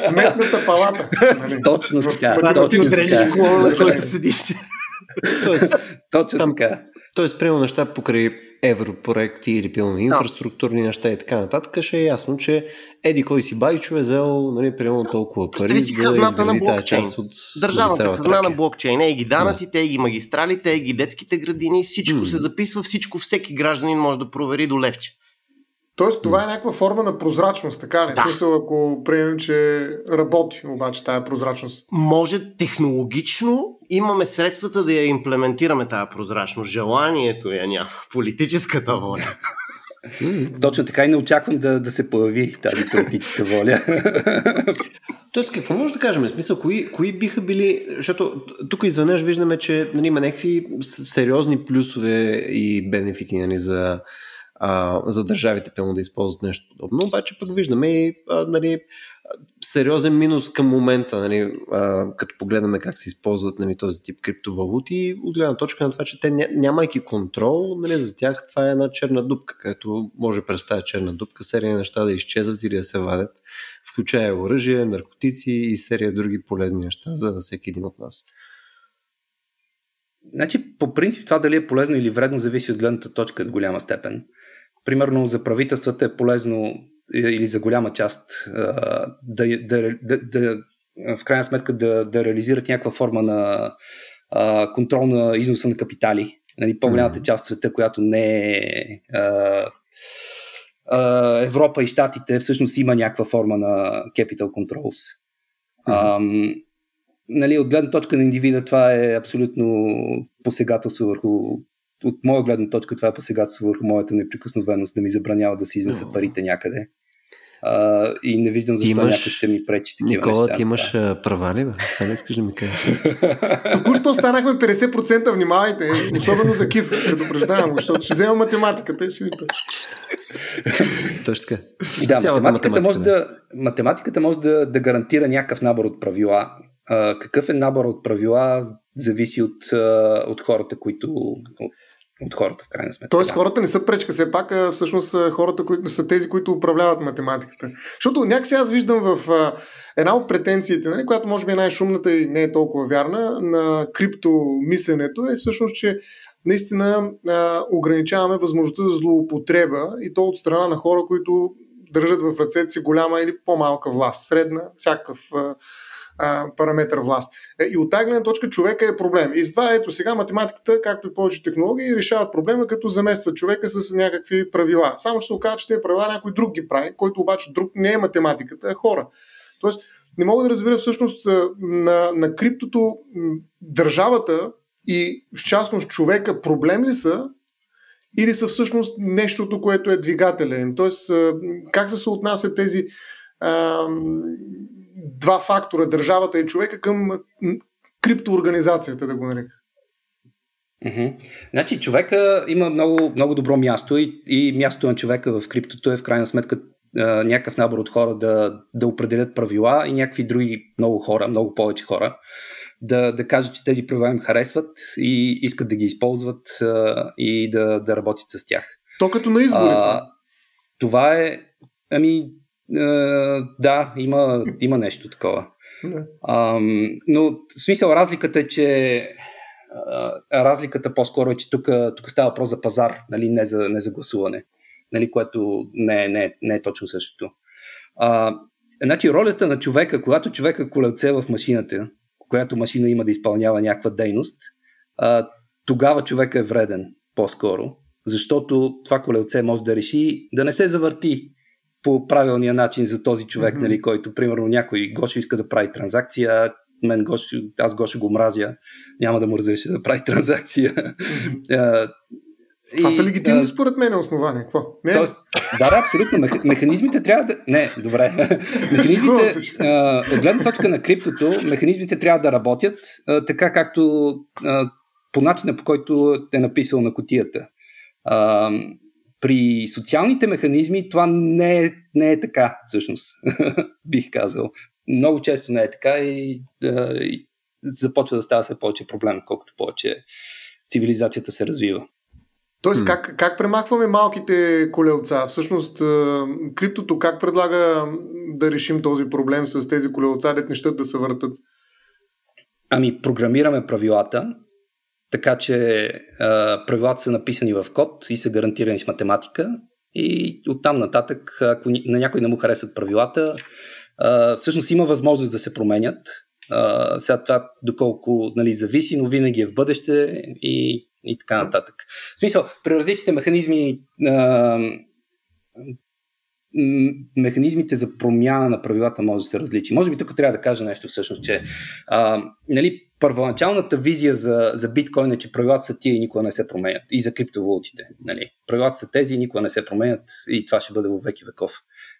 Сметната палата. Точно така. Това да си отрежеш колона, на който седиш. Тоест, Точно там, така. Тоест, приема неща покрай европроекти или пилно инфраструктурни неща и така нататък, ще е ясно, че еди кой си байчо е взел нали, примерно толкова пари, си да изгради тази част от Държавната хазна на блокчейн. Ей ги данъците, ей ги магистралите, ей ги детските градини, всичко mm. се записва, всичко всеки гражданин може да провери до левче. Тоест, това е някаква форма на прозрачност, така ли? Да. В смисъл, ако приемем, че работи обаче тая прозрачност. Може технологично имаме средствата да я имплементираме тая прозрачност. Желанието я няма. Политическата воля. Точно така и не очаквам да, да се появи тази политическа воля. Тоест, какво може да кажем? В смисъл, кои, кои биха били... Защото тук изведнъж виждаме, че нали, има някакви сериозни плюсове и бенефити нали, за, а, за държавите пълно да използват нещо подобно. Обаче пък виждаме и а, нали, сериозен минус към момента, нали, а, като погледаме как се използват нали, този тип криптовалути, от гледна точка на това, че те нямайки контрол, нали, за тях това е една черна дупка, където може през тази черна дупка серия неща да изчезват или да се вадят, включая оръжие, наркотици и серия други полезни неща за всеки един от нас. Значи, по принцип това дали е полезно или вредно зависи от гледната точка до голяма степен примерно за правителствата е полезно или за голяма част да, да, да, да в крайна сметка да, да реализират някаква форма на а, контрол на износа на капитали. Нали, по-голямата част от света, която не е а, а, Европа и Штатите, всъщност има някаква форма на capital controls. А, нали, от гледна точка на индивида това е абсолютно посегателство върху от моя гледна точка това е посегателство върху моята неприкосновеност да ми забранява да си изнеса парите някъде. А, и не виждам защо имаш... някой ще ми пречи такива Никола, неща. ти имаш да. права ли, бе? Това не искаш да ми кажеш. Току-що станахме 50%, внимавайте, особено за Кив, предупреждавам го, защото ще взема математиката и ще видите. Точно така. Да, математиката, математика, може да, математиката може да, да гарантира някакъв набор от правила. А, какъв е набор от правила зависи от, от хората, които от хората, в крайна сметка. Тоест, да. хората не са пречка, все пак, а всъщност хората, които са тези, които управляват математиката. Защото някакси аз виждам в а, една от претенциите, нали, която може би е най-шумната и не е толкова вярна, на криптомисленето е всъщност, че наистина а, ограничаваме възможността за злоупотреба и то от страна на хора, които държат в ръцете си голяма или по-малка власт, средна, всякакъв а, параметър власт. Е, и от тази гледна точка човека е проблем. И затова ето сега математиката, както и повече технологии, решават проблема, като заместват човека с някакви правила. Само ще се оказа, че тези правила някой друг ги прави, който обаче друг не е математиката, а хора. Тоест, не мога да разбера всъщност на, на криптото държавата и в частност човека проблем ли са или са всъщност нещото, което е двигателя им. Тоест, как се съотнасят тези два фактора, държавата и човека, към криптоорганизацията, да го нарека. Mm-hmm. Значи човека има много, много добро място и, и мястото на човека в криптото е в крайна сметка някакъв набор от хора да, да определят правила и някакви други много хора, много повече хора, да, да кажат, че тези правила им харесват и искат да ги използват а, и да, да работят с тях. То като на изборите. А, това е, ами, да, има, има нещо такова. Да. А, но в смисъл разликата е, че разликата по-скоро е, че тук, тук става въпрос за пазар, нали, не, за, не за гласуване, нали, което не, не, не е точно същото. А, значи ролята на човека, когато човека колелце в машината, която машина има да изпълнява някаква дейност, а, тогава човека е вреден по-скоро, защото това колелце може да реши да не се завърти по правилния начин за този човек, mm-hmm. нали, който, примерно, някой Гошо иска да прави транзакция, мен Гошо, аз Гошо го мразя, няма да му разреша да прави транзакция. Mm-hmm. Това и, са легитимни, а, според мен, основания. Какво? Не? Тоест, да, да, абсолютно. Мех, механизмите трябва да. Не, добре. механизмите, а, от гледна точка на криптото, механизмите трябва да работят а, така, както а, по начина, по който е написал на котията. А, при социалните механизми това не е, не е така, всъщност, бих казал. Много често не е така и, и започва да става все повече проблем, колкото повече цивилизацията се развива. Тоест, как, как премахваме малките колелца? Всъщност, криптото как предлага да решим този проблем с тези колелца, дет нещата да се въртат? Ами, програмираме правилата, така че а, правилата са написани в код и са гарантирани с математика и оттам нататък, ако на някой не му харесват правилата, а, всъщност има възможност да се променят. А, сега това доколко нали, зависи, но винаги е в бъдеще и, и така нататък. В смисъл, при различните механизми а, механизмите за промяна на правилата може да се различи. Може би тук трябва да кажа нещо всъщност, че а, нали, първоначалната визия за, за биткоин е, че правилата са тия и никога не се променят. И за криптовалутите. Нали. Правилата са тези и никога не се променят и това ще бъде във веки веков.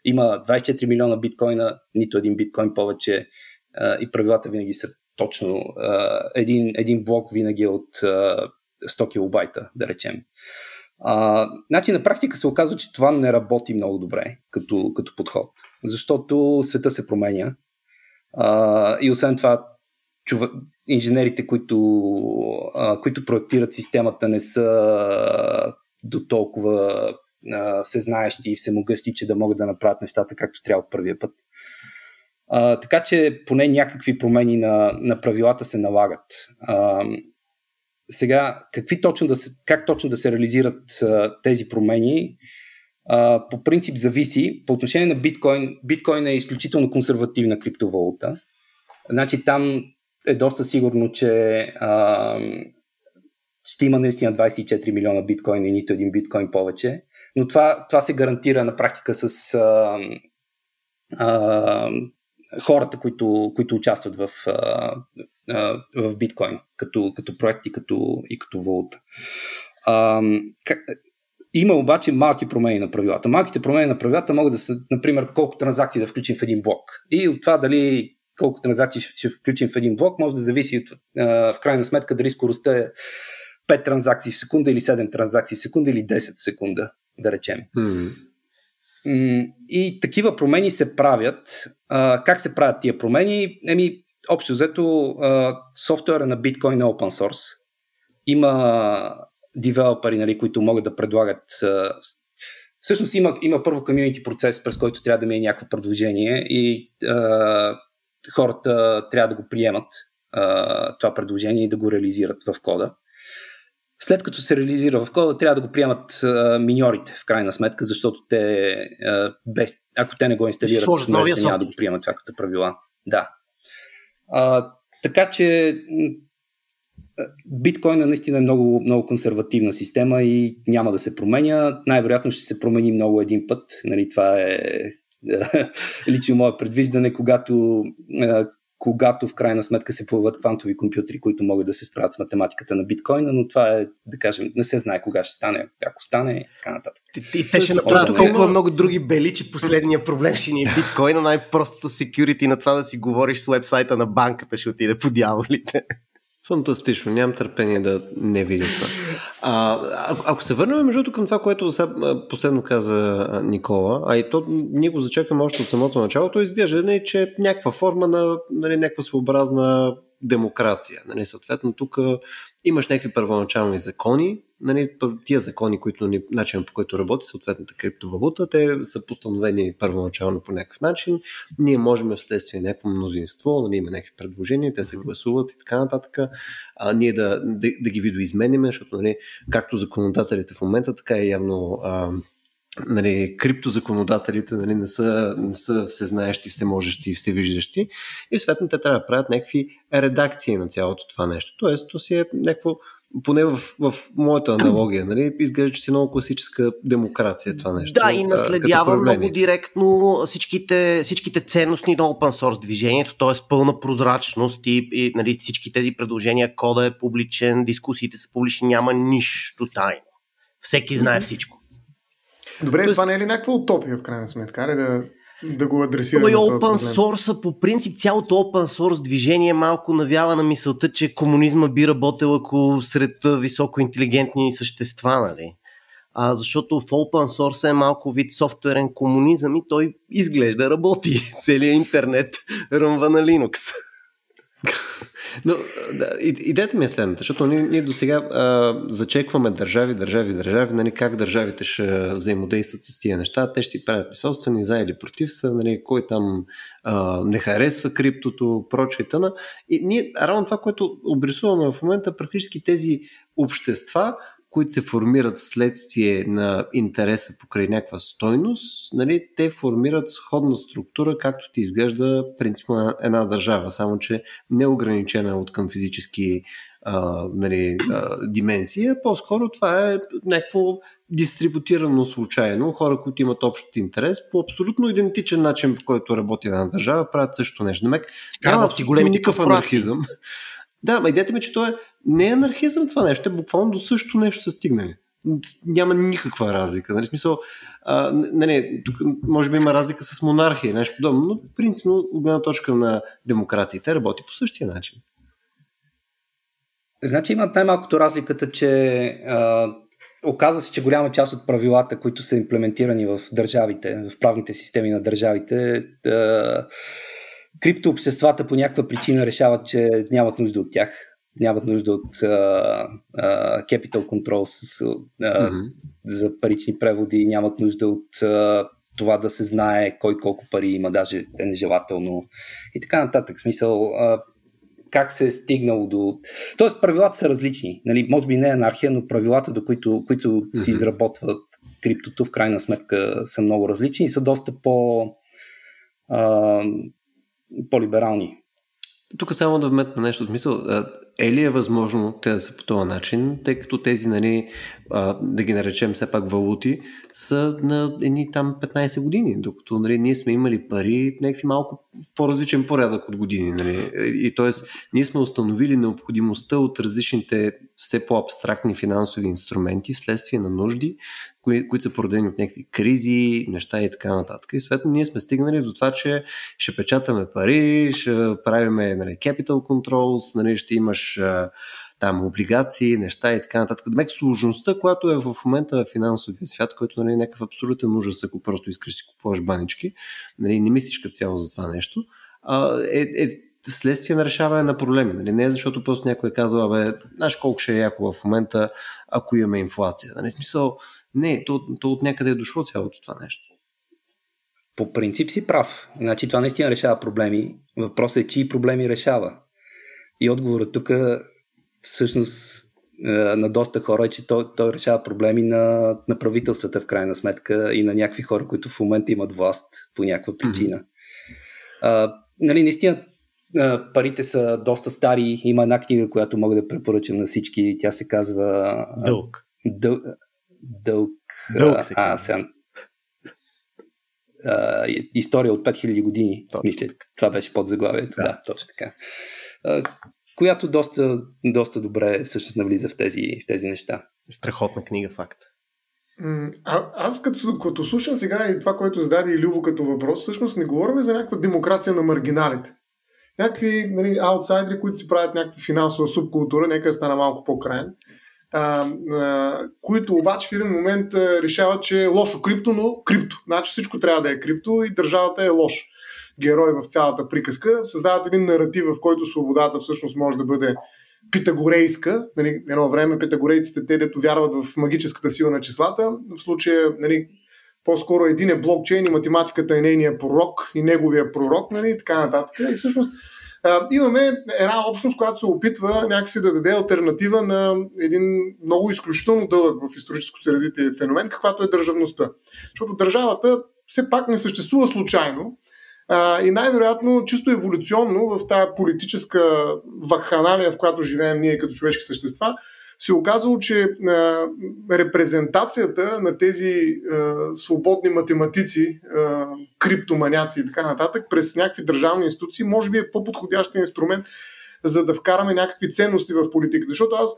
Има 24 милиона биткоина, нито един биткоин повече а, и правилата винаги са точно а, един, един блок винаги е от а, 100 килобайта, да речем. А, значи на практика се оказва, че това не работи много добре като, като подход, защото света се променя а, и освен това чува, инженерите, които, а, които проектират системата не са до толкова всезнаещи и всемогъщи, че да могат да направят нещата както трябва от първия път. А, така че поне някакви промени на, на правилата се налагат. А, сега, какви точно да се, как точно да се реализират а, тези промени, а, по принцип зависи. По отношение на биткоин, биткоин е изключително консервативна криптовалута. Значи там е доста сигурно, че а, ще има наистина 24 милиона биткоин и нито един биткоин повече. Но това, това се гарантира на практика с а, а, хората, които, които участват в, а, а, в биткоин, като, като проекти като, и като валута. А, как, има обаче малки промени на правилата. Малките промени на правилата могат да са, например, колко транзакции да включим в един блок. И от това дали колко транзакции ще включим в един блок, може да зависи от, в крайна сметка дали скоростта е 5 транзакции в секунда или 7 транзакции в секунда или 10 в секунда, да речем. Mm-hmm. И такива промени се правят. Как се правят тия промени? Еми, общо взето, софтуера на биткоин е open source. Има девелопери, нали, които могат да предлагат. Всъщност има, има първо комьюнити процес, през който трябва да ми е някакво предложение и а, хората трябва да го приемат а, това предложение и да го реализират в кода. След като се реализира в кода, трябва да го приемат а, миньорите, в крайна сметка, защото те, а, без, ако те не го инсталират, мрежата, няма да го приемат това като правила. Да. А, така че биткоина наистина е много, много консервативна система и няма да се променя. Най-вероятно ще се промени много един път. Нали, това е лично мое предвиждане, когато, когато в крайна сметка се появят квантови компютри, които могат да се справят с математиката на биткоина, но това е, да кажем, не се знае кога ще стане, ако стане и така нататък. И, и те ще направят толкова много други бели, че последния проблем ще ни е биткоина, най-простото security на това да си говориш с вебсайта на банката ще отиде по дяволите. Фантастично, нямам търпение да не видя това. А, ако, ако се върнем между към това, което сега последно каза Никола, а и то ние го зачекаме още от самото начало, то изглежда, не, че някаква форма на нали, някаква своеобразна демокрация. Нали, съответно, тук имаш някакви първоначални закони, нали, тия закони, които, нали, начин по който работи съответната криптовалута, те са постановени първоначално по някакъв начин. Ние можем вследствие някакво мнозинство, нали, има някакви предложения, те се гласуват и така нататък, а, ние да, да, да ги видоизмениме, защото нали, както законодателите в момента, така и явно а, нали, криптозаконодателите нали, не, са, не са всезнаещи, всеможещи и всевиждащи и съответно те трябва да правят някакви редакции на цялото това нещо. Тоест, то си е някакво поне в, в моята аналогия, нали, изглежда, че си много класическа демокрация това нещо. Да, и наследява много директно всичките, всичките ценностни на open source движението, т.е. пълна прозрачност и, и нали, всички тези предложения, кода е публичен, дискусиите са публични, няма нищо тайно. Всеки знае всичко. Добре, Тоест... това не е ли някаква утопия в крайна сметка? Аре да, да го адресираме. Но и open source, по принцип, цялото open source движение малко навява на мисълта, че комунизма би работил ако сред високо интелигентни същества, нали? А, защото в open source е малко вид софтуерен комунизъм и той изглежда работи. Целият интернет ръмва на Linux. Но да, идеята ми е следната, защото ние, ние до сега зачекваме държави, държави, държави, нали, как държавите ще взаимодействат с тия неща, те ще си правят собствени за или против са, нали, кой там а, не харесва криптото, прочее и тъна. И ние, равно това, което обрисуваме в момента, практически тези общества, които се формират вследствие на интереса покрай някаква стойност, нали, те формират сходна структура, както ти изглежда принципно на една държава, само че не ограничена от към физически а, нали, а, дименсия, по-скоро това е някакво дистрибутирано случайно, хора, които имат общ интерес, по абсолютно идентичен начин, по който работи една държава, правят също нещо. Намек, няма абсолютно никакъв анархизъм. Да, ма идеята ми, че то е не е анархизъм това нещо, е буквално до същото нещо са стигнали. Няма никаква разлика. Нали? Смисъл, а, не, не, тук може би има разлика с монархия, нещо подобно, но принципно от гледна точка на демокрациите работи по същия начин. Значи има най-малкото разликата, че а, оказва се, че голяма част от правилата, които са имплементирани в държавите, в правните системи на държавите, а, криптообществата по някаква причина решават, че нямат нужда от тях нямат нужда от uh, uh, capital controls uh, mm-hmm. за парични преводи, нямат нужда от uh, това да се знае кой колко пари има, даже е нежелателно и така нататък. Смисъл, uh, как се е стигнало до... Тоест, правилата са различни. Нали? Може би не е анархия, но правилата, до които, които mm-hmm. се изработват криптото, в крайна сметка са много различни и са доста по, uh, по-либерални. Тук само да вметна нещо. В смисъл, е ли е възможно те да са по този начин, тъй като тези, нали, а, да ги наречем все пак валути, са на едни там 15 години, докато нали, ние сме имали пари някакви малко по-различен порядък от години. Нали. И т.е. ние сме установили необходимостта от различните все по-абстрактни финансови инструменти вследствие на нужди, кои, които са породени от някакви кризи, неща и така нататък. И съответно ние сме стигнали до това, че ще печатаме пари, ще правиме нали, capital controls, нали, ще имаш там облигации, неща и така нататък. Демек сложността, която е в момента в финансовия свят, който нали, е някакъв абсолютен ужас, ако просто искаш си купуваш банички, нали, не мислиш като цяло за това нещо, а, е, е следствие на решаване на проблеми. Нали? Не е защото просто някой е казал, бе, знаеш колко ще е яко в момента, ако имаме инфлация. Нали? Смисъл, не, то, то от някъде е дошло цялото това нещо. По принцип си прав. Значи това наистина решава проблеми. Въпросът е, чии проблеми решава. И отговорът тук всъщност е, на доста хора е, че той, той решава проблеми на, на правителствата в крайна сметка и на някакви хора, които в момента имат власт по някаква причина. Mm-hmm. А, нали, наистина парите са доста стари. Има една книга, която мога да препоръчам на всички. Тя се казва Дълг. Дъл, дълг. Дълг се а, сега. А, история от 5000 години, точно. мисля. Това беше под заглавието. Да. да, точно така. А, която доста, доста добре всъщност навлиза в тези, в тези неща. Страхотна книга, факт. А, аз като, като слушам сега и това, което зададе и Любо като въпрос, всъщност не говорим за някаква демокрация на маргиналите. Някакви нали, аутсайдери, които си правят някаква финансова субкултура, нека стана малко по-крайен, а, а, които обаче в един момент а, решават, че е лошо крипто, но крипто. Значи всичко трябва да е крипто и държавата е лошо герой в цялата приказка. Създават един наратив, в който свободата всъщност може да бъде питагорейска. Нали, едно време питагорейците, те дето вярват в магическата сила на числата. В случая нали, по-скоро един е блокчейн и математиката е нейния пророк и неговия пророк, нали, и така нататък. И всъщност имаме една общност, която се опитва някакси да даде альтернатива на един много изключително дълъг в историческо се развитие феномен, каквато е държавността. Защото държавата все пак не съществува случайно а, и най-вероятно, чисто еволюционно, в тази политическа вакханалия, в която живеем ние като човешки същества, се оказало, че а, репрезентацията на тези а, свободни математици, а, криптоманяци и така нататък през някакви държавни институции, може би е по-подходящия инструмент за да вкараме някакви ценности в политиката. Защото аз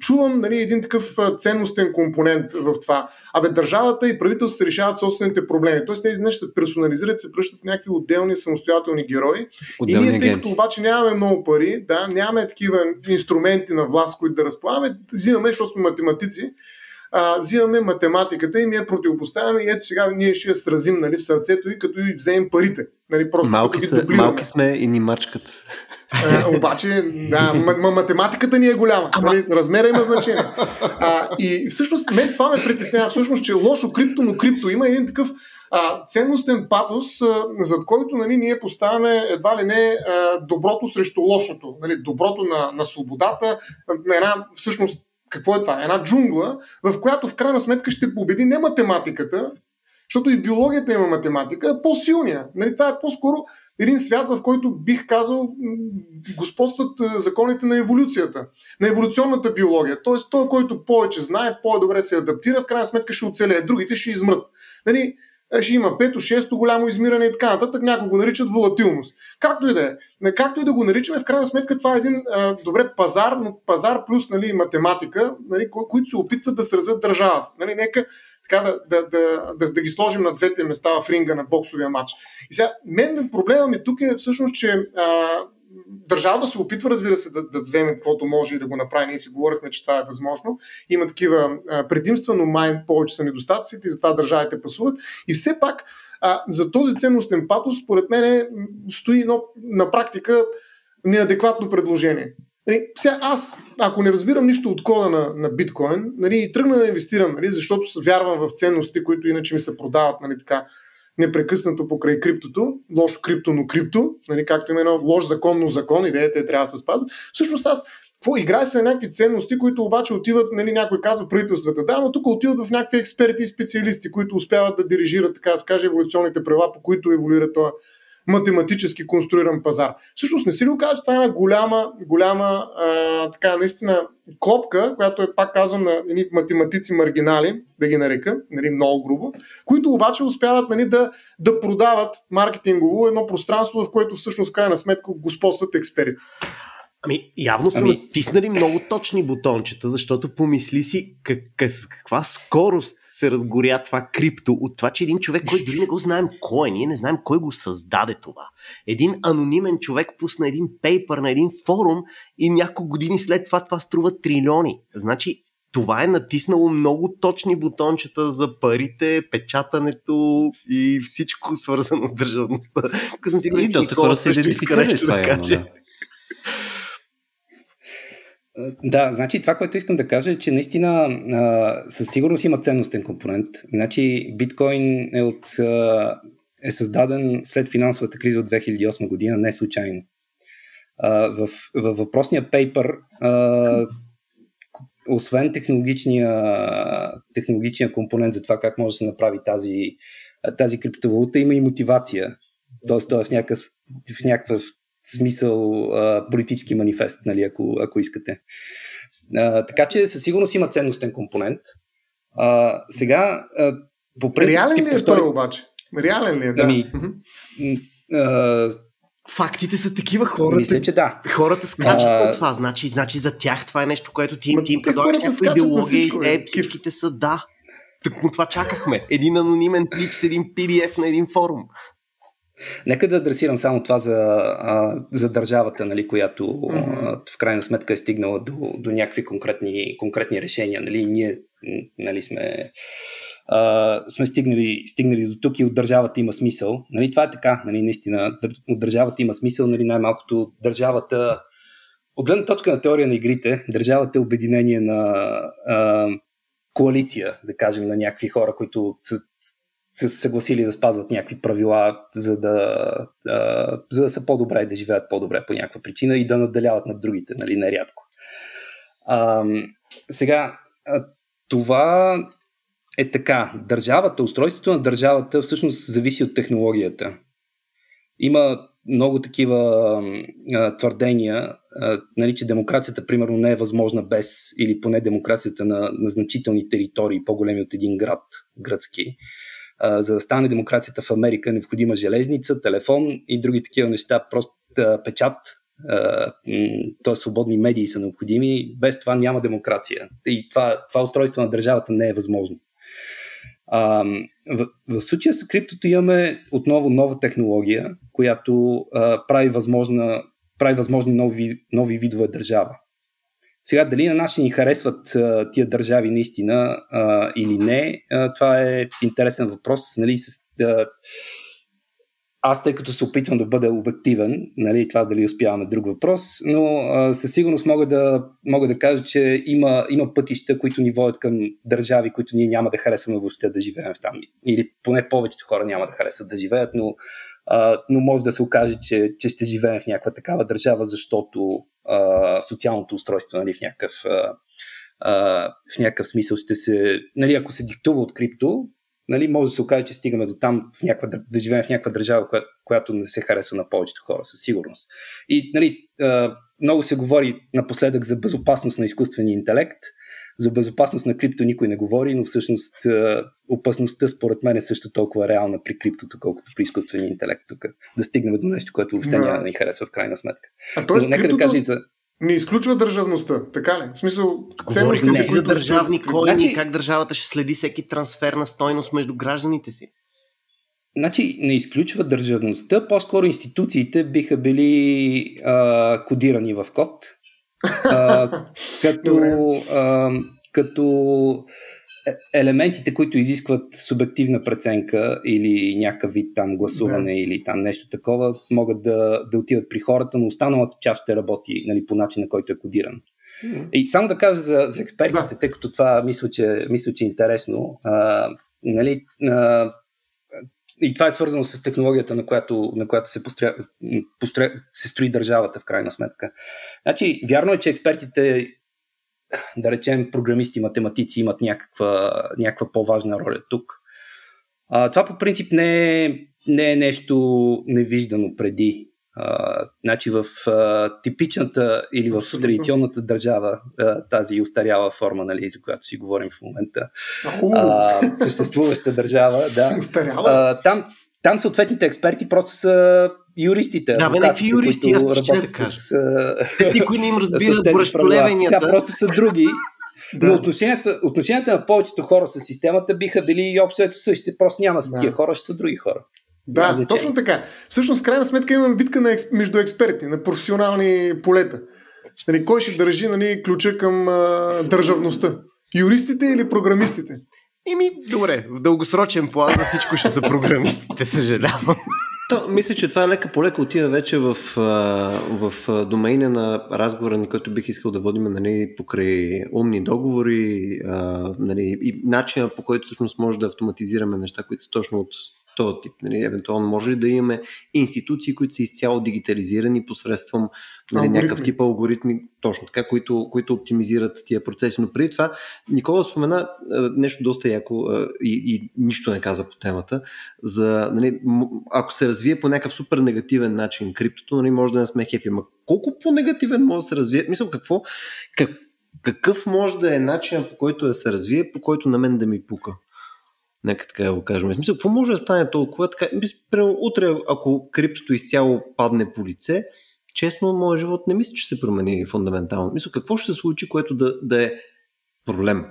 чувам нали, един такъв ценностен компонент в това. Абе, държавата и правителството се решават собствените проблеми. Тоест тези неща се персонализират, се пръщат в някакви отделни самостоятелни герои. Отделни и ние, тъй като обаче нямаме много пари, да, нямаме такива инструменти на власт, които да разполагаме, взимаме, защото сме математици, а, взимаме математиката и ми я противопоставяме и ето сега ние ще я сразим нали, в сърцето и като и вземем парите. Нали, просто малки, са, малки сме и ни мачкат. А, обаче, да, м- математиката ни е голяма. Ама... Нали? Размера има значение. А, и всъщност, мен това ме притеснява, всъщност, че лошо крипто, но крипто има един такъв а, ценностен патос, а, зад който нали, ние поставяме едва ли не а, доброто срещу лошото. Нали, доброто на, на свободата, на една всъщност какво е това? Една джунгла, в която в крайна сметка ще победи не математиката, защото и в биологията има математика, а по-силния. Нали, това е по-скоро един свят, в който бих казал господстват законите на еволюцията, на еволюционната биология. Тоест, той, който повече знае, по-добре се адаптира, в крайна сметка ще оцелее, другите ще измрат. Нали, ще има пето, шесто голямо измиране и така нататък. Някои го наричат волатилност. Както и да е. Както и да го наричаме, в крайна сметка това е един а, добре пазар, но пазар плюс нали, математика, нали, които се опитват да сразят държавата. Нали, нека така да, да, да, да, да ги сложим на двете места в ринга на боксовия матч. И сега, мен проблема ми тук е всъщност, че а, държавата се опитва, разбира се, да, да вземе каквото може и да го направи. Ние си говорихме, че това е възможно. Има такива а, предимства, но май повече са недостатъците и затова държавите пасуват. И все пак а, за този ценностен патос, според мен, стои едно на практика неадекватно предложение. Нали, сега аз, ако не разбирам нищо от кода на, на биткоин, нали, тръгна да инвестирам, нали, защото вярвам в ценности, които иначе ми се продават нали, така, непрекъснато покрай криптото, лошо крипто, но крипто, нали, както има едно лош закон, но закон, идеята е трябва да се спазва. Всъщност аз какво играе се на някакви ценности, които обаче отиват, нали, някой казва правителствата, да, но тук отиват в някакви експерти и специалисти, които успяват да дирижират, така да се каже, еволюционните права, по които еволюира този математически конструиран пазар. Всъщност не си ли го кажа, че това е една голяма, голяма а, така наистина клопка, която е пак казвам на едни математици маргинали, да ги нарека, нали, много грубо, които обаче успяват нали, да, да продават маркетингово едно пространство, в което всъщност в крайна сметка господстват експерти. Ами, явно са ами... натиснали много точни бутончета, защото помисли си как, как, каква скорост се разгоря това крипто от това, че един човек, който дори не го знаем кой е, ние не знаем кой го създаде това. Един анонимен човек пусна един пейпер на един форум и няколко години след това това струва трилиони. Значи, това е натиснало много точни бутончета за парите, печатането и всичко свързано с държавността. Съм сигурен, че доста хора се идентифицирали с това. Да каже. Да, значи това, което искам да кажа е, че наистина със сигурност има ценностен компонент. Значи биткоин е, от, е създаден след финансовата криза от 2008 година, не случайно. В, в въпросния пейпер, освен технологичния, технологичния компонент за това как може да се направи тази, тази криптовалута, има и мотивация. Тоест, той е в някакъв, в някакъв смисъл а, политически манифест, нали, ако, ако искате. А, така че със сигурност има ценностен компонент. А, сега, а, по принцип... Реален ли е той обаче? Реален ли е, да. Ами, а, Фактите са такива хората. Мисля, че да. Хората скачат а... от това. Значи, значи за тях това е нещо, което ти, ти им предлагаш някаква идеология и те всичките са да. Так му това чакахме. Един анонимен тип с един PDF на един форум. Нека да адресирам само това за, а, за държавата, нали, която mm-hmm. в крайна сметка е стигнала до, до някакви конкретни, конкретни решения. Нали. Ние нали, сме, а, сме стигнали, стигнали до тук и от държавата има смисъл. Нали, това е така, нали, наистина. От държавата има смисъл, нали, най-малкото държавата. От гледна точка на теория на игрите, държавата е обединение на а, коалиция, да кажем, на някакви хора, които са се съгласили да спазват някакви правила, за да, а, за да са по-добре, да живеят по-добре по някаква причина и да наделяват над другите, нали, нерядко. А, сега, това е така. Държавата, устройството на държавата всъщност зависи от технологията. Има много такива а, твърдения, а, нали, че демокрацията, примерно, не е възможна без, или поне демокрацията на, на значителни територии, по-големи от един град, гръцки за да стане демокрацията в Америка необходима железница, телефон и други такива неща, просто печат, т.е. свободни медии са необходими, без това няма демокрация. И това, това устройство на държавата не е възможно. А, в, в случая с криптото имаме отново нова технология, която а, прави, възможна, прави възможни нови, нови видове държава. Сега, дали на наши ни харесват а, тия държави наистина а, или не, а, това е интересен въпрос. Нали, с, а, аз, тъй като се опитвам да бъда обективен, нали, това дали успяваме друг въпрос, но а, със сигурност мога да, мога да кажа, че има, има пътища, които ни водят към държави, които ние няма да харесваме въобще да живеем в там. Или поне повечето хора няма да харесват да живеят, но но може да се окаже, че, че ще живеем в някаква такава държава, защото а, социалното устройство нали, в, някакъв, а, в някакъв смисъл ще се. Нали, ако се диктува от крипто, нали, може да се окаже, че стигаме до там в някаква, да живеем в някаква държава, която, която не се харесва на повечето хора, със сигурност. И нали, а, много се говори напоследък за безопасност на изкуствения интелект. За безопасност на крипто никой не говори, но всъщност опасността според мен е също толкова реална при криптото, колкото при изкуствения интелект тук. Да стигнем до нещо, което въобще няма да ни харесва в крайна сметка. А т.е. нека да кажа и за... Не изключва държавността, така ли? В смисъл, ценностите, не, за държавни койни, значи... как държавата ще следи всеки трансфер на стойност между гражданите си? Значи не изключва държавността, по-скоро институциите биха били а, кодирани в код, а, като, а, като е, елементите, които изискват субективна преценка или някакъв вид там гласуване да. или там нещо такова, могат да, да отидат при хората, но останалата част ще работи нали, по начин, на който е кодиран. Mm. И само да кажа за, за експертите, да. тъй като това мисля, че, мисля, че е интересно. А, нали, а, и това е свързано с технологията, на която, на която се, постря, постря, се строи държавата в крайна сметка. Значи, вярно е, че експертите, да речем програмисти, математици, имат някаква, някаква по-важна роля тук. А, това по принцип не е не е нещо невиждано преди. А, значи в а, типичната или в Абсолютно. традиционната държава а, тази устаряла форма, нали, за която си говорим в момента, а, съществуваща държава, да. А, там, там съответните експерти просто са юристите. Да, бе, някакви юристи, аз ще да кажа. С, Никой не им разбира борещолевенията. Сега просто са други. Да. Но отношенията, отношенията на повечето хора с системата биха били и общо ето същите. Просто няма са да. тия хора, ще са други хора. Да, да точно така. Всъщност, в крайна сметка имаме битка на, между експерти, на професионални полета. Нали, кой ще държи нали, ключа към а, държавността? Юристите или програмистите? Еми, добре, в дългосрочен план за всичко ще са програмистите, съжалявам. То, мисля, че това лека по лека отива вече в, в домейна на разговора, на който бих искал да водим нали, покрай умни договори нали, и начина по който всъщност може да автоматизираме неща, които са точно от този тип. Нали, евентуално може ли да имаме институции, които са изцяло дигитализирани посредством нали, някакъв тип алгоритми, точно така, които, които оптимизират тия процеси. Но преди това Никола спомена нещо доста яко и, и нищо не каза по темата. За, нали, ако се развие по някакъв супер негативен начин криптото, нали, може да не сме хепи. Ма колко по-негативен може да се развие? Мисля, какво? Как, какъв може да е начин по който да се развие, по който на мен да ми пука? Нека така да го кажем. Смисъл, какво може да стане толкова? Така, примерно, утре, ако криптото изцяло падне по лице, честно, моят живот не мисля, че се промени фундаментално. Мисля, какво ще се случи, което да, да е проблем?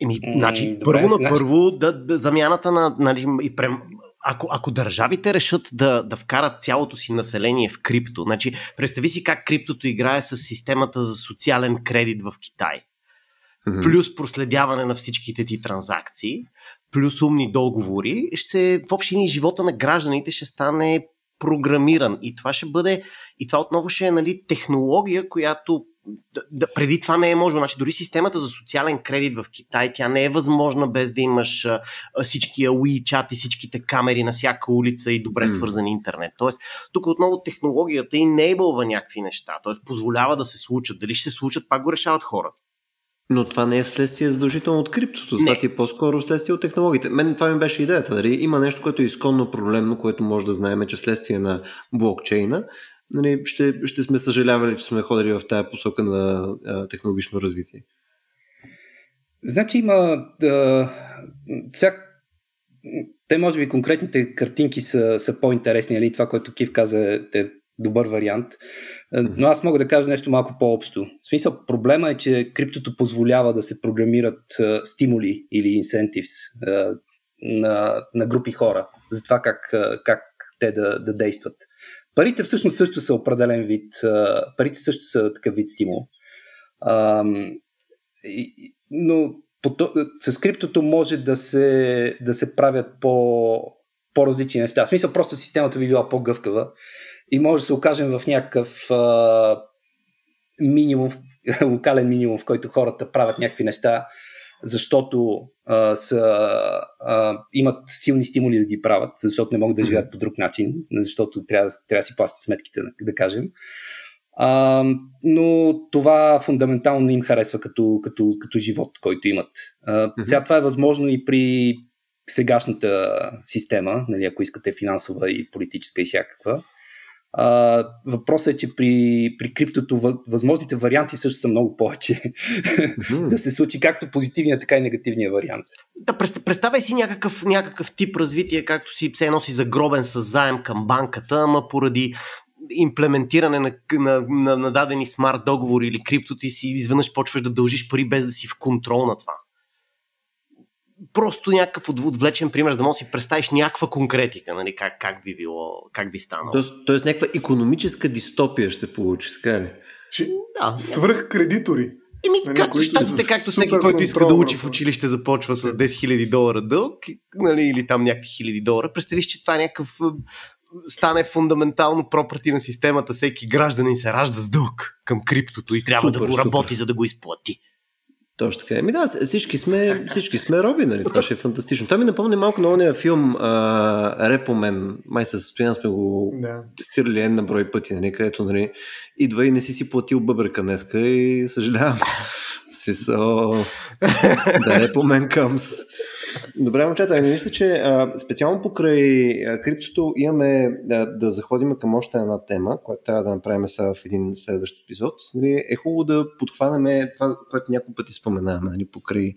Еми, значи, Добре, първо на значи- първо, да, да, замяната на, нали, и прем, ако, ако държавите решат да, да вкарат цялото си население в крипто, значи, представи си как криптото играе с системата за социален кредит в Китай mm-hmm. плюс проследяване на всичките ти транзакции, плюс умни договори, ще, в общи ни живота на гражданите ще стане програмиран. И това ще бъде, и това отново ще е нали, технология, която да, да, преди това не е можело. Значи, дори системата за социален кредит в Китай, тя не е възможна без да имаш а, всички WeChat и всичките камери на всяка улица и добре mm. свързан интернет. Тоест, тук отново технологията и нейбълва някакви неща. Тоест, позволява да се случат. Дали ще се случат, пак го решават хората. Но това не е вследствие задължително от криптото. Не. Това ти е по-скоро вследствие от технологиите. Мен това ми беше идеята. Дали? Има нещо, което е изконно проблемно, което може да знаем, че вследствие на блокчейна нали, ще, ще сме съжалявали, че сме ходили в тая посока на а, технологично развитие. Значи има да, всяк те, може би, конкретните картинки са, са по-интересни, нали? Това, което Кив каза е добър вариант. Но аз мога да кажа нещо малко по-общо. В смисъл, проблема е, че криптото позволява да се програмират uh, стимули или инсентивс на, на групи хора за това как, uh, как те да, да действат. Парите всъщност също са определен вид. Парите също са такъв вид стимул. Uh, и, но с криптото може да се, да се правят по, по-различни неща. В смисъл, просто системата би била по-гъвкава и може да се окажем в някакъв а, минимум, локален минимум, в който хората правят някакви неща, защото а, са, а, имат силни стимули да ги правят, защото не могат да живеят по друг начин, защото трябва, трябва да си плащат сметките, да кажем. А, но това фундаментално не им харесва като, като, като живот, който имат. А, сега това е възможно и при сегашната система, нали, ако искате финансова и политическа и всякаква. А, въпросът е, че при, при криптото възможните варианти също са много повече mm-hmm. да се случи както позитивния, така и негативния вариант. Да, представяй си някакъв, някакъв тип развитие, както си все носи загробен с заем към банката, ама поради имплементиране на, на, на, на дадени смарт договори или крипто ти си изведнъж почваш да дължиш пари без да си в контрол на това просто някакъв отвлечен пример, за да можеш да си представиш някаква конкретика, нали, как, как би било, как би станало. Тоест, тоест някаква економическа дистопия ще се получи, така ли? Че, да. Свръх кредитори. Еми, нали, както щатите, както всеки, който иска да учи в училище, започва с 10 000 долара дълг, нали, или там някакви хиляди долара. Представиш, че това е някакъв стане фундаментално пропърти на системата, всеки гражданин се ражда с дълг към криптото и трябва супер, да го работи, супер. за да го изплати. Точно така. Еми да, всички сме, всички сме роби, нали? Това ще е фантастично. Това ми напомня малко на ония филм Репомен. Май със Стоян сме го да. цитирали една брой пъти, нали? Където, нали? Идва и не си си платил бъбърка днеска и съжалявам. Смисъл. да, Репомен comes. Добре, момчета, не мисля, че а, специално покрай а, криптото имаме да, да заходим към още една тема, която трябва да направим сега в един следващ епизод. Нали, е хубаво да подхванеме това, което няколко пъти спомена, нали, покрай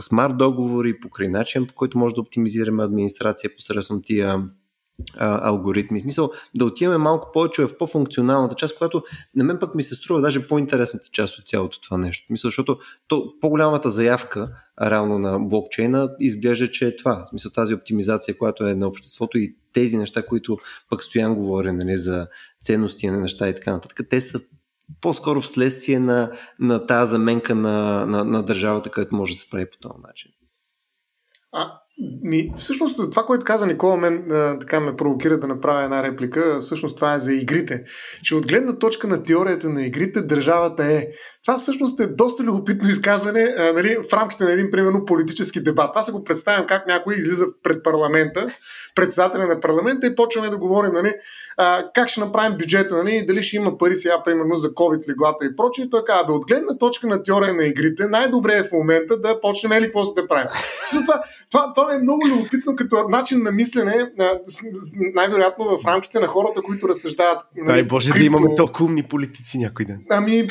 смарт договори, покрай начин, по който може да оптимизираме администрация посредством тия а, алгоритми. В смисъл да отиваме малко повече в по-функционалната част, която на мен пък ми се струва даже по-интересната част от цялото това нещо. Мисля, защото то, по-голямата заявка реално на блокчейна изглежда, че е това. В смисъл тази оптимизация, която е на обществото и тези неща, които пък стоян говори нали, за ценности на неща и така нататък, те са по-скоро вследствие на, на тази заменка на, на, на държавата, където може да се прави по този начин. А, ми, всъщност това, което каза Никола, мен а, така ме провокира да направя една реплика. Всъщност това е за игрите. Че от гледна точка на теорията на игрите, държавата е. Това всъщност е доста любопитно изказване а, нали, в рамките на един, примерно, политически дебат. Това се го представям как някой излиза пред парламента, председателя на парламента и почваме да говорим нали, а, как ще направим бюджета, нали, дали ще има пари сега, примерно, за COVID, леглата и прочее. Той казва, бе, от гледна точка на теория на игрите, най-добре е в момента да почнем или какво сте правим. Това, това, това е много любопитно като начин на мислене, най-вероятно в рамките на хората, които разсъждават. Нали, Дай Боже крипто... да имаме толкова умни политици някой ден. Ами,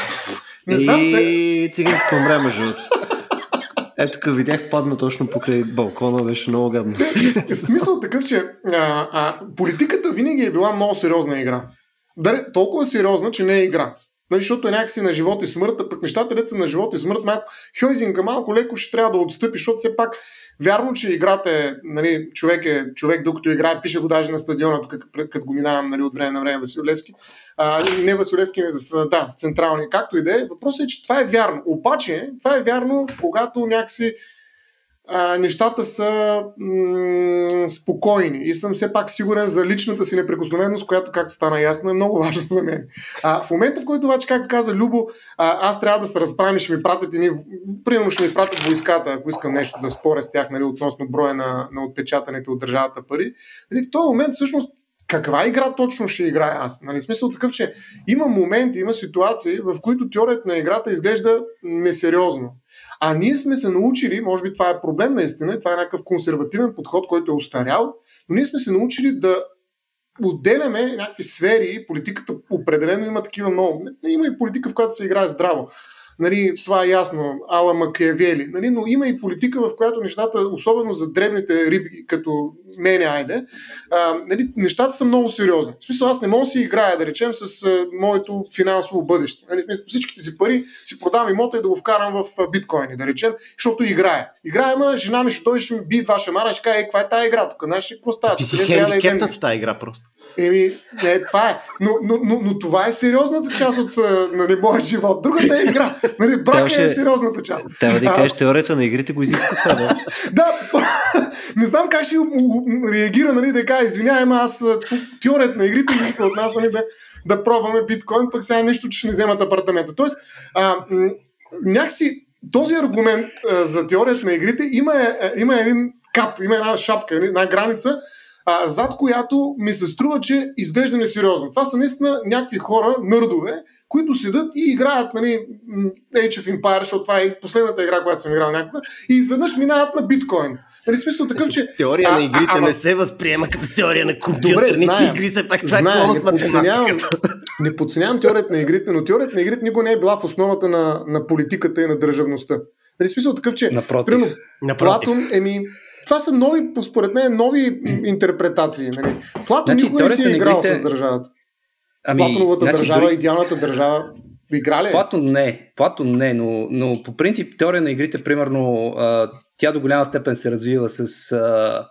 не знам. И циганката умре, между ето тук видях падна точно покрай балкона, беше много гадно. Смисъл такъв, че а, а, политиката винаги е била много сериозна игра. Дали, толкова сериозна, че не е игра. Нали, защото е някакси на живот и смърт, а пък нещата деца на живот и смърт, малко, Хойзинга малко леко ще трябва да отстъпи, защото все пак вярно, че играта е, нали, човек е човек, докато играе, пише го даже на стадиона, като го минавам нали, от време на време Василевски. А, не Василевски, да, централни, както и да е. Въпросът е, че това е вярно. Обаче, това е вярно, когато някакси а, нещата са м- спокойни и съм все пак сигурен за личната си неприкосновеност, която, както стана ясно, е много важна за мен. А, в момента, в който обаче, както каза Любо, а, аз трябва да се разправим и ще ми пратят ни, примерно ще ми пратят войската, ако искам нещо да споря с тях, нали, относно броя на, на отпечатаните от държавата пари. Нали, в този момент всъщност каква игра точно ще играя аз? Нали, смисъл такъв, че има моменти, има ситуации, в които теорията на играта изглежда несериозно. А ние сме се научили, може би това е проблем наистина, това е някакъв консервативен подход, който е устарял, но ние сме се научили да отделяме някакви сфери, политиката определено има такива много. Има и политика, в която се играе здраво. Нали, това е ясно, ала Макиявели. Нали, но има и политика, в която нещата, особено за дребните риби, като мене, айде, а, нали, нещата са много сериозни. В смисъл, аз не мога да си играя, да речем, с а, моето финансово бъдеще. Нали, всичките си пари си продам имота и да го вкарам в биткоини, да речем, защото играе. Играе, ма жена ми ще дойде, ще ми би два шамара, ще каже, е, каква е тази игра тук? Знаеш, какво става? Ти си хендикептът в тази игра просто. Еми, не, това е. Но, но, но, но това е сериозната част от нали, моя живот. Другата е игра. Нали, брак е сериозната част. Трябва да кажеш, теорията на игрите го изисква това, да? да, не знам как ще реагира, нали, да кажа, извинявай, аз теорията на игрите изисква от нас, нали, да, да пробваме биткоин, пък сега нещо, че ще не вземат апартамента. Тоест, а, някакси този аргумент а, за теорията на игрите има, има един кап, има една шапка, една граница, а, зад която ми се струва, че изглежда несериозно. Това са наистина някакви хора, нърдове, които седат и играят нали, Age of Empires, защото това е последната игра, която съм играл някога, и изведнъж минават на биткоин. Нали, смисъл такъв, че... Теория а, на игрите а, а, не се възприема като теория на компютърните Добре, игри, се пак това е зная, не, подценявам, не подценявам теорията на игрите, но теорията на игрите никога не е била в основата на, на политиката и на държавността. Нали, смисъл такъв, че... Напротив. Примерно, Платон, еми, това са нови, според мен, нови интерпретации. Нали? Платон значи, никога не си е играл игрите... с държавата. Ами, Платоновата значи, държава, дори... идеалната държава. Игра ли? Е? Платон не, Платон не, но, но по принцип теория на игрите, примерно, тя до голяма степен се развива с а,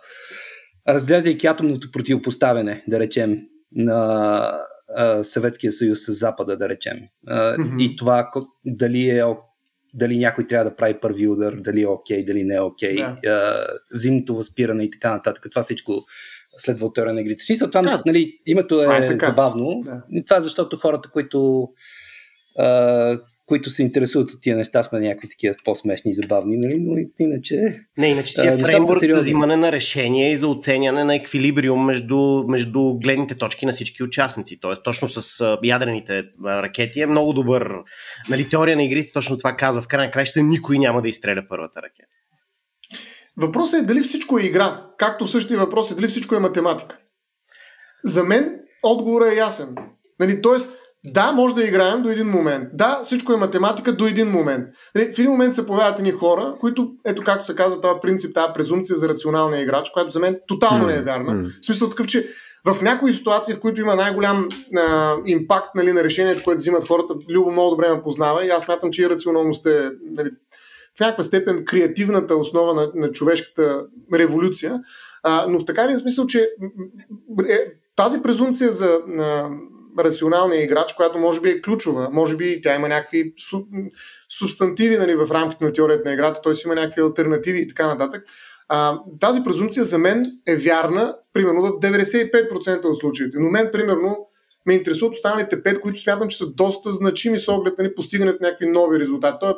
разглеждайки атомното противопоставяне, да речем, на а, Съветския съюз с Запада, да речем. А, mm-hmm. И това дали е дали някой трябва да прави първи удар, дали е окей, okay, дали не е окей, okay, да. взаимното възпиране и така нататък. Това всичко следва от теория на игрите. В смисъл, това, да. нали, името е, е забавно. Да. Това е защото хората, които а, които се интересуват от тия неща, сме някакви такива по-смешни и забавни, нали? но иначе... Не, иначе си е фреймворк за взимане на решения и за оценяне на еквилибриум между, между гледните точки на всички участници. Тоест, точно с ядрените ракети е много добър. Нали, теория на игрите точно това казва. В край на краища никой няма да изстреля първата ракета. Въпросът е дали всичко е игра, както същия въпрос е дали всичко е математика. За мен отговорът е ясен. Нали, тоест, да, може да играем до един момент. Да, всичко е математика до един момент. Нали, в един момент се появяват едни хора, които, ето както се казва този принцип, тази презумпция за рационалния играч, която за мен тотално не е вярна. В смисъл такъв, че в някои ситуации, в които има най-голям а, импакт нали, на решението, което взимат хората, Любо много добре ме познава и аз смятам, че и рационалността е нали, в някаква степен креативната основа на, на човешката революция. А, но в така един смисъл, че е, тази презумпция за а, рационалния играч, която може би е ключова, може би тя има някакви суб, субстантиви нали, в рамките на теорията на играта, т.е. има някакви альтернативи и така нататък. А, тази презумпция за мен е вярна, примерно в 95% от случаите. Но мен, примерно, ме интересуват останалите 5, които смятам, че са доста значими с оглед на нали, постигането на някакви нови резултати. Той,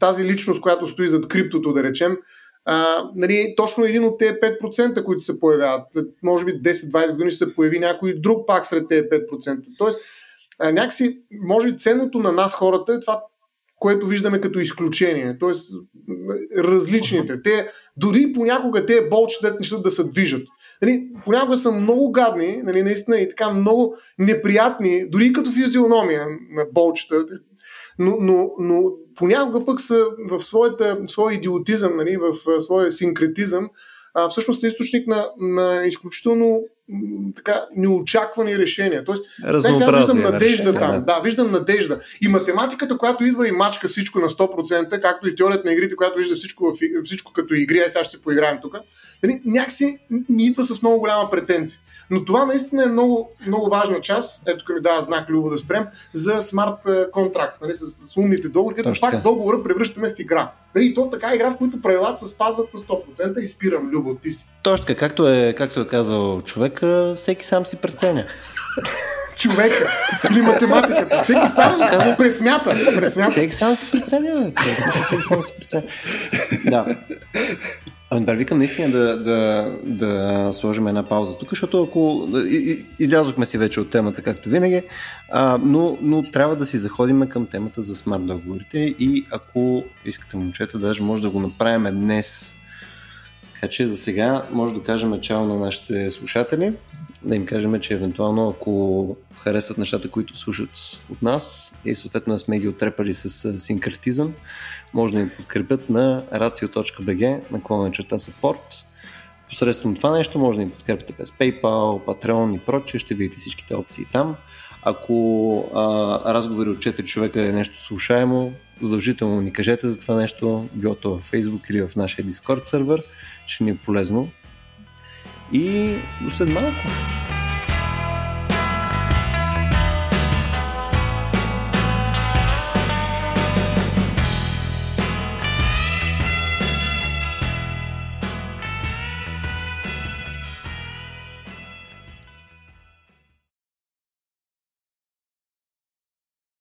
тази личност, която стои зад криптото, да речем, а, нали, точно един от тези 5%, които се появяват. Може би 10-20 години ще се появи някой друг пак сред тези 5%. Тоест, а, някакси, може би ценното на нас хората е това, което виждаме като изключение. Тоест, различните. Те, дори понякога те болчета нещата да се движат. Нали, понякога са много гадни, нали, наистина и така много неприятни, дори като физиономия на болчета, но, но, но понякога пък са в своята, своя идиотизъм, нали, в своя синкретизъм, а, всъщност е източник на, на изключително така неочаквани решения. Тоест, сега виждам надежда решение, там. Да. да, виждам надежда. И математиката, която идва и мачка всичко на 100%, както и теорията на игрите, която вижда всичко, в, всичко като игри, а сега ще си поиграем тук, нали, някакси ми идва с много голяма претенция. Но това наистина е много, много важна част, ето ми дава знак Любо да спрем, за смарт контракт, нали, с, с умните договори, като пак договора превръщаме в игра. Нали, и то в така игра, в която правилата се спазват на 100% и спирам, Любо, ти си. Точно както е, както е казал човека, всеки сам си преценя. човека или математиката. Всеки сам пресмята. пресмята. Всеки сам си преценя. Всеки сам си преценя. Да. Ами, добре, викам наистина да, да, да сложим една пауза тук, защото ако излязохме си вече от темата, както винаги, а, но, но трябва да си заходим към темата за смарт договорите и ако искате момчета, даже може да го направим днес. Така че за сега може да кажем чао на нашите слушатели, да им кажем, че евентуално ако харесват нещата, които слушат от нас и съответно сме ги отрепали с синкретизъм, може да ни подкрепят на racio.bg на черта support. Посредством това нещо може да ни подкрепите без PayPal, Patreon и прочее, ще видите всичките опции там. Ако а, разговори от 4 човека е нещо слушаемо, задължително ни кажете за това нещо, било то в Facebook или в нашия Discord сервер, ще ни е полезно. И до след малко.